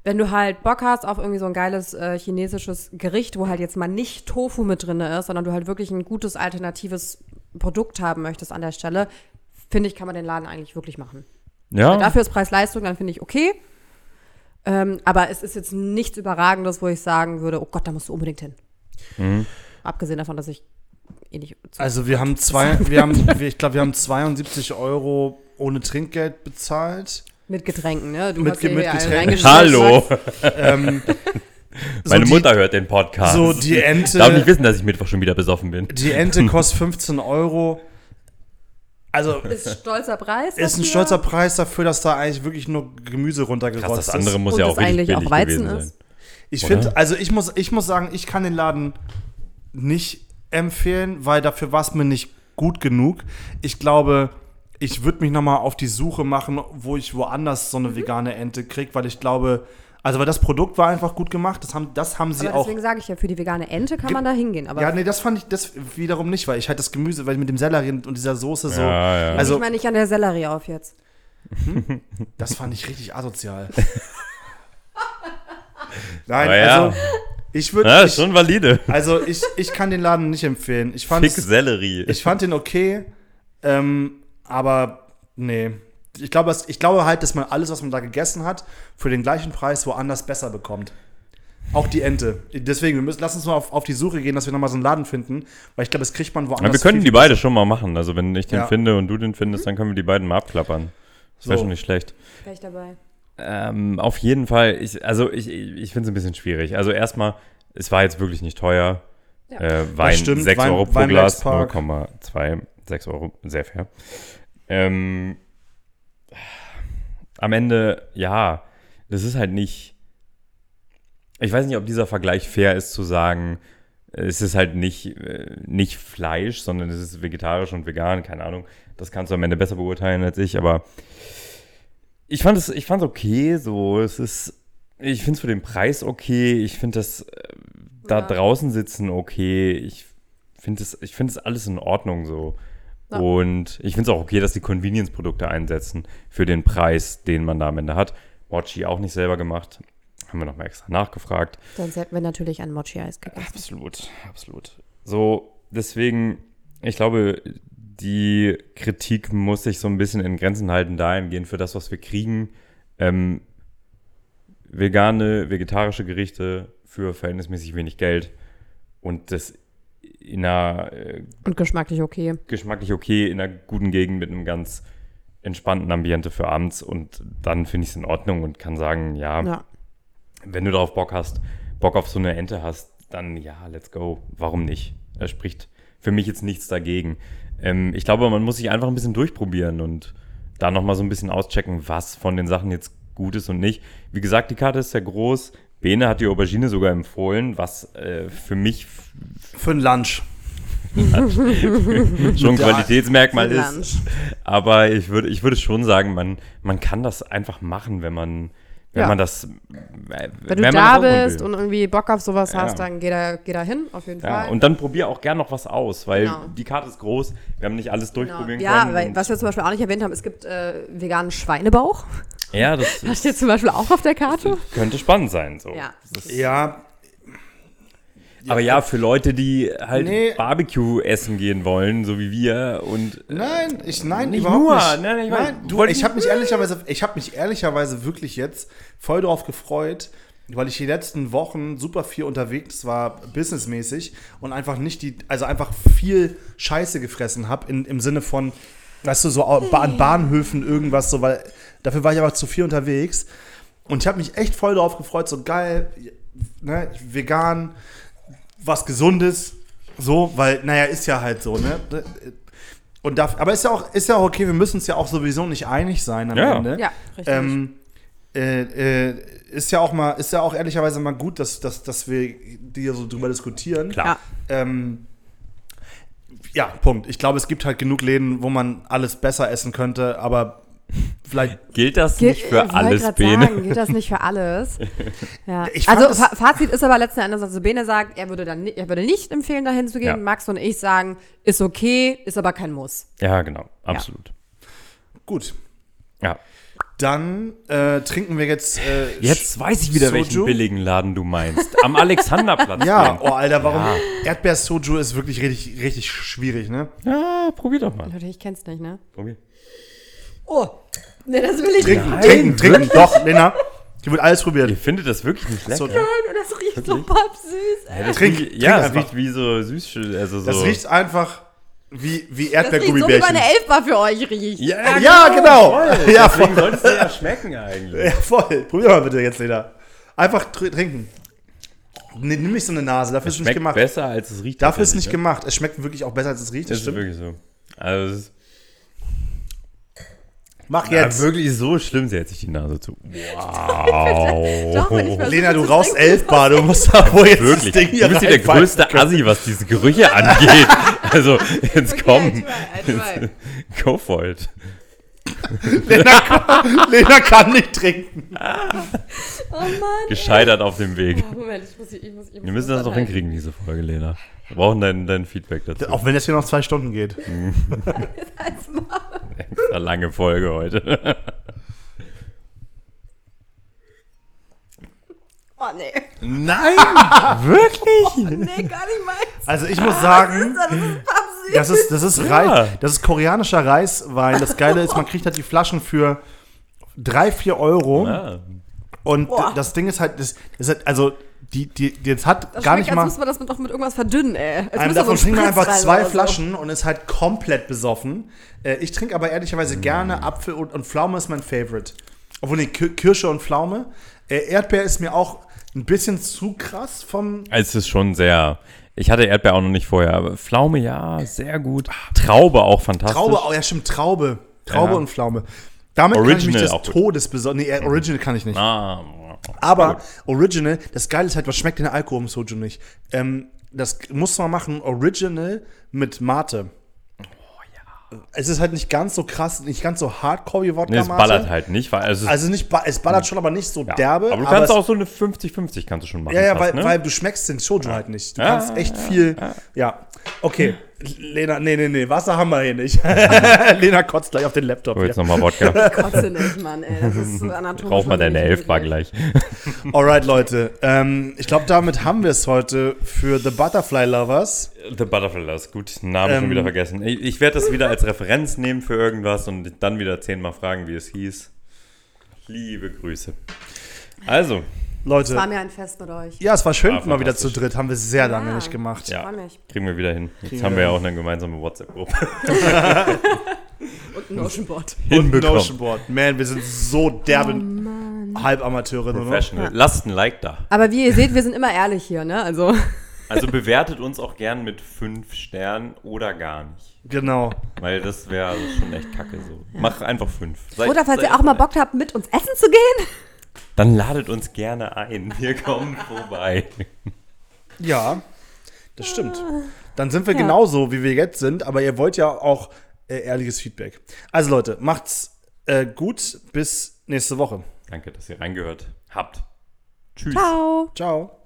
wenn du halt Bock hast auf irgendwie so ein geiles äh, chinesisches Gericht, wo halt jetzt mal nicht Tofu mit drin ist, sondern du halt wirklich ein gutes alternatives Produkt haben möchtest an der Stelle, finde ich, kann man den Laden eigentlich wirklich machen. Ja, Dafür ist Preis-Leistung, dann finde ich okay. Ähm, aber es ist jetzt nichts Überragendes, wo ich sagen würde, oh Gott, da musst du unbedingt hin. Mhm. Abgesehen davon, dass ich eh nicht. Also wir haben zwei, wir haben, ich glaube, wir haben 72 Euro ohne Trinkgeld bezahlt. mit Getränken, ne? Du Mit hast mit Getränken. Hallo. Ähm, so meine die- Mutter hört den Podcast. So die Darf nicht Ente, wissen, dass ich Mittwoch schon wieder besoffen bin. die Ente kostet 15 Euro. Also Ist stolzer Preis. ist ein stolzer Preis dafür, dass da eigentlich wirklich nur Gemüse runtergerotzt das ist. andere muss Und ja das auch richtig eigentlich auch Weizen gewesen ist. sein. Ich finde, also ich muss, ich muss sagen, ich kann den Laden nicht empfehlen, weil dafür war es mir nicht gut genug. Ich glaube, ich würde mich nochmal auf die Suche machen, wo ich woanders so eine Mhm. vegane Ente kriege, weil ich glaube, also weil das Produkt war einfach gut gemacht, das haben, das haben sie Aber auch. deswegen sage ich ja, für die vegane Ente kann man da hingehen. Aber Ja, nee, das fand ich das wiederum nicht, weil ich halt das Gemüse, weil mit dem Sellerie und dieser Soße so, Ja, ja. also ich meine nicht an der Sellerie auf jetzt. das fand ich richtig asozial. Nein, ja. also ich würde, Ja, schon valide. also ich, ich kann den Laden nicht empfehlen. Ich fand Fick Sellerie. Ich fand den okay, ähm, aber nee. Ich glaube, ich glaube halt, dass man alles, was man da gegessen hat, für den gleichen Preis woanders besser bekommt. Auch die Ente. Deswegen, wir müssen, lass uns mal auf, auf die Suche gehen, dass wir nochmal so einen Laden finden, weil ich glaube, das kriegt man woanders. Ja, wir können viel, die beide schon mal machen. Also wenn ich den Ja. finde und du den findest, dann können wir die beiden mal abklappern. Das wäre So. schon nicht schlecht. Wäre ich dabei. Ähm, auf jeden Fall, ich, also ich, ich finde es ein bisschen schwierig. Also erstmal, es war jetzt wirklich nicht teuer. Ja. Äh, Wein, stimmt, 6 Wein- Euro pro Glas, Weinbergspark. 0,2, 6 Euro, sehr fair. Ähm, am Ende, ja, das ist halt nicht, ich weiß nicht, ob dieser Vergleich fair ist zu sagen, es ist halt nicht, äh, nicht Fleisch, sondern es ist vegetarisch und vegan, keine Ahnung. Das kannst du am Ende besser beurteilen als ich, aber ich fand es, ich fand es okay, so, es ist, ich finde es für den Preis okay, ich finde das äh, da Ja. draußen sitzen okay, ich finde es, ich finde es alles in Ordnung so. Ja. Und ich finde es auch okay, dass die Convenience-Produkte einsetzen für den Preis, den man da am Ende hat. Mochi auch nicht selber gemacht. Haben wir nochmal extra nachgefragt. Sonst hätten wir natürlich ein Mochi-Eis gegessen. Absolut, absolut. So, deswegen, ich glaube, die Kritik muss sich so ein bisschen in Grenzen halten dahingehend für das, was wir kriegen. Ähm, vegane, vegetarische Gerichte für verhältnismäßig wenig Geld und das in einer äh, Und geschmacklich okay. geschmacklich okay, in einer guten Gegend mit einem ganz entspannten Ambiente für abends und dann finde ich es in Ordnung und kann sagen, ja, Ja. wenn du darauf Bock hast, Bock auf so eine Ente hast, dann ja, let's go. Warum nicht? Er spricht für mich jetzt nichts dagegen. Ähm, ich glaube, man muss sich einfach ein bisschen durchprobieren und da nochmal so ein bisschen auschecken, was von den Sachen jetzt gut ist und nicht. Wie gesagt, die Karte ist sehr groß. Bene hat die Aubergine sogar empfohlen, was äh, für mich Für ein Lunch. schon ein Ja, Qualitätsmerkmal ist. Lunch. Aber ich würde, ich würde schon sagen, man, man kann das einfach machen, wenn man, wenn Ja. man das. Wenn du da bist und irgendwie Bock auf sowas Ja. hast, dann geh da, geh da hin, auf jeden Ja, Fall. und dann probier auch gern noch was aus, weil Genau. die Karte ist groß. Wir haben nicht alles Genau. durchprobieren Ja, können. weil, und- was wir zum Beispiel auch nicht erwähnt haben, es gibt äh, veganen Schweinebauch. ja, das Das steht zum Beispiel auch auf der Karte. könnte spannend sein. So. Ja. Das ist, Ja, Aber ja, für Leute, die halt Nee. Barbecue essen gehen wollen, so wie wir und Nein, ich nein, Nicht überhaupt nur, nicht. nein, ich nein, du, ich habe mich ehrlicherweise, ich habe mich ehrlicherweise wirklich jetzt voll darauf gefreut, weil ich die letzten Wochen super viel unterwegs war, businessmäßig und einfach nicht die, also einfach viel Scheiße gefressen habe im Sinne von, weißt du, so an Bahnhöfen irgendwas so, weil dafür war ich aber zu viel unterwegs und ich habe mich echt voll darauf gefreut, so geil, ne, vegan, was Gesundes, so, weil, naja, ist ja halt so, ne? Und darf, aber ist ja auch, ist ja auch okay, wir müssen uns ja auch sowieso nicht einig sein am Ja. Ende. Ja, richtig. Ähm, äh, äh, ist ja auch mal, ist ja auch ehrlicherweise mal gut, dass, dass, dass wir hier so drüber diskutieren. Klar. Ja. Ähm, ja, Punkt. Ich glaube, es gibt halt genug Läden, wo man alles besser essen könnte, aber vielleicht. gilt das Gilt- nicht für alles, Bene. Sagen, gilt das nicht für alles? Ja. Also Fa Fazit ist aber letzten Endes, also Bene sagt, er würde dann er würde nicht empfehlen, dahin zu gehen. Ja. Max und ich sagen, ist okay, ist aber kein Muss. Ja, genau, absolut. Gut. Ja. Dann äh, trinken wir jetzt. Äh, Jetzt weiß ich wieder, Soju? welchen billigen Laden du meinst. Am Alexanderplatz. Ja, oh Alter, warum? Ja. Erdbeer-Soju ist wirklich richtig, richtig schwierig, ne? ja, probier doch mal. Leute, ich kenn's nicht, ne? Probier. Oh, ne, das will ich Trinken, nicht. trinken, trinken. Doch, Lena. Hier wird alles probiert. Ihr findet das wirklich nicht lecker? So, Nein, und das riecht so pappsüß, ey. das Trink- riecht, trink ja, es einfach. riecht wie so süß, also so. Das riecht einfach wie, wie Das riecht so, wie Erdbeergummibärchen. meine Elfbar für euch riecht. ja, ja, genau. Voll. Ja, Deswegen voll. soll es dir ja schmecken eigentlich. Ja, voll. Probier mal bitte jetzt, Lena. Einfach tr trinken. Nee, nimm nicht so eine Nase, dafür ist es nicht Schmeckt gemacht. besser, als es riecht. Dafür ist es nicht tatsächlich, gemacht. Es schmeckt wirklich auch besser, als es riecht. ne? Das Das ist stimmt. wirklich so. Also, es ist Mach ja, jetzt. wirklich so schlimm, sie hält sich die Nase zu. Wow. Doch, Lena, du rauchst elf Bar. Du musst da wohl jetzt Wirklich. das Ding hier Du bist hier der größte können. Assi, was diese Gerüche angeht. Also, jetzt Okay, komm. Try. Go for it. Lena, kann- Lena kann nicht trinken. Oh Mann. Gescheitert auf dem Weg. Oh, Moment, ich muss, ich muss, ich muss Wir müssen das doch hinkriegen, diese Folge, Lena. Wir brauchen dein, dein Feedback dazu. Auch wenn das hier noch zwei Stunden geht. Extra lange Folge heute. Oh, nee. Nein! Wirklich? Nee, gar nicht meins. Also ich muss sagen, Das ist das ist, das ist, Ja. Reis, das ist koreanischer Reiswein. Das Geile ist, man kriegt halt die Flaschen für 3, 4 Euro. Ah, Und Boah. das Ding ist halt, das, das hat, also die, die, die das hat Das gar nicht als mal. müsste man das mit, doch mit irgendwas verdünnen, ey. Als davon trinkt man einfach zwei so. Flaschen und ist halt komplett besoffen. Äh, ich trinke aber ehrlicherweise gerne Apfel und, und Pflaume ist mein Favorite. Obwohl, nee, Ki- Kirsche und Pflaume. Äh, Erdbeer ist mir auch ein bisschen zu krass vom. es ist schon sehr. Ich hatte Erdbeer auch noch nicht vorher, aber Pflaume ja, sehr gut. Traube auch fantastisch. Traube, oh ja, stimmt, Traube. Traube Ja. und Pflaume. Damit kann ich Original mich des auch. Todes besonnen. Nee, äh, Original kann ich nicht. Ah, Aber Original, das Geile ist halt, was schmeckt denn der Alkohol im Soju nicht? Ähm, das muss man machen, Original mit Mate. Oh ja. Es ist halt nicht ganz so krass, nicht ganz so hardcore wie Wodka nee, es Mate. ballert halt nicht, weil es ist, Also nicht, es ballert schon, aber nicht so ja. derbe. Aber du kannst es- auch so eine 50-50 kannst du schon machen. Ja, ja, fast, weil, ne? weil du schmeckst den Soju halt nicht. Du Ja, kannst echt viel. Ja. Okay. Lena, nee, nee, nee, Wasser haben wir hier nicht. Lena kotzt gleich auf den Laptop. Oh, jetzt nochmal Wodka. Kotze nicht, Mann, ey. Das ist anatomisch. Brauch mal deine Elfbar gleich. Alright, Leute. Ähm, ich glaube, damit haben wir es heute für The Butterfly Lovers. The Butterfly ist gut. Namen Ähm, schon wieder vergessen. Ich, ich werde das wieder als Referenz nehmen für irgendwas und dann wieder zehnmal fragen, wie es hieß. Liebe Grüße. Also, Leute. Es war mir ein Fest mit euch. Ja, es war schön, War mal wieder zu dritt. Haben wir sehr lange Ja. nicht gemacht. ja, Freu mich. kriegen wir wieder hin. Jetzt Kriegen haben wir ja auch eine gemeinsame WhatsApp-Gruppe. Und ein Notion-Board. Und Hinbekommen. Notionboard. Man, wir sind so derbe Halbamateure. nur noch. Professional. Lasst ein Like da. Aber wie ihr seht, wir sind immer ehrlich hier, ne? Also, Also bewertet uns auch gern mit fünf Sternen oder gar nicht. Genau. Weil das wäre schon echt kacke so. Mach einfach fünf. Seid- oder falls ihr auch mal. Bock habt, mit uns essen zu gehen. Dann ladet uns gerne ein. Wir kommen vorbei. Ja, das stimmt. Dann sind wir Ja. genauso, wie wir jetzt sind, aber ihr wollt ja auch äh, ehrliches Feedback. Also Leute, macht's äh, gut. Bis nächste Woche. Danke, dass ihr reingehört habt. Tschüss. Ciao. Ciao.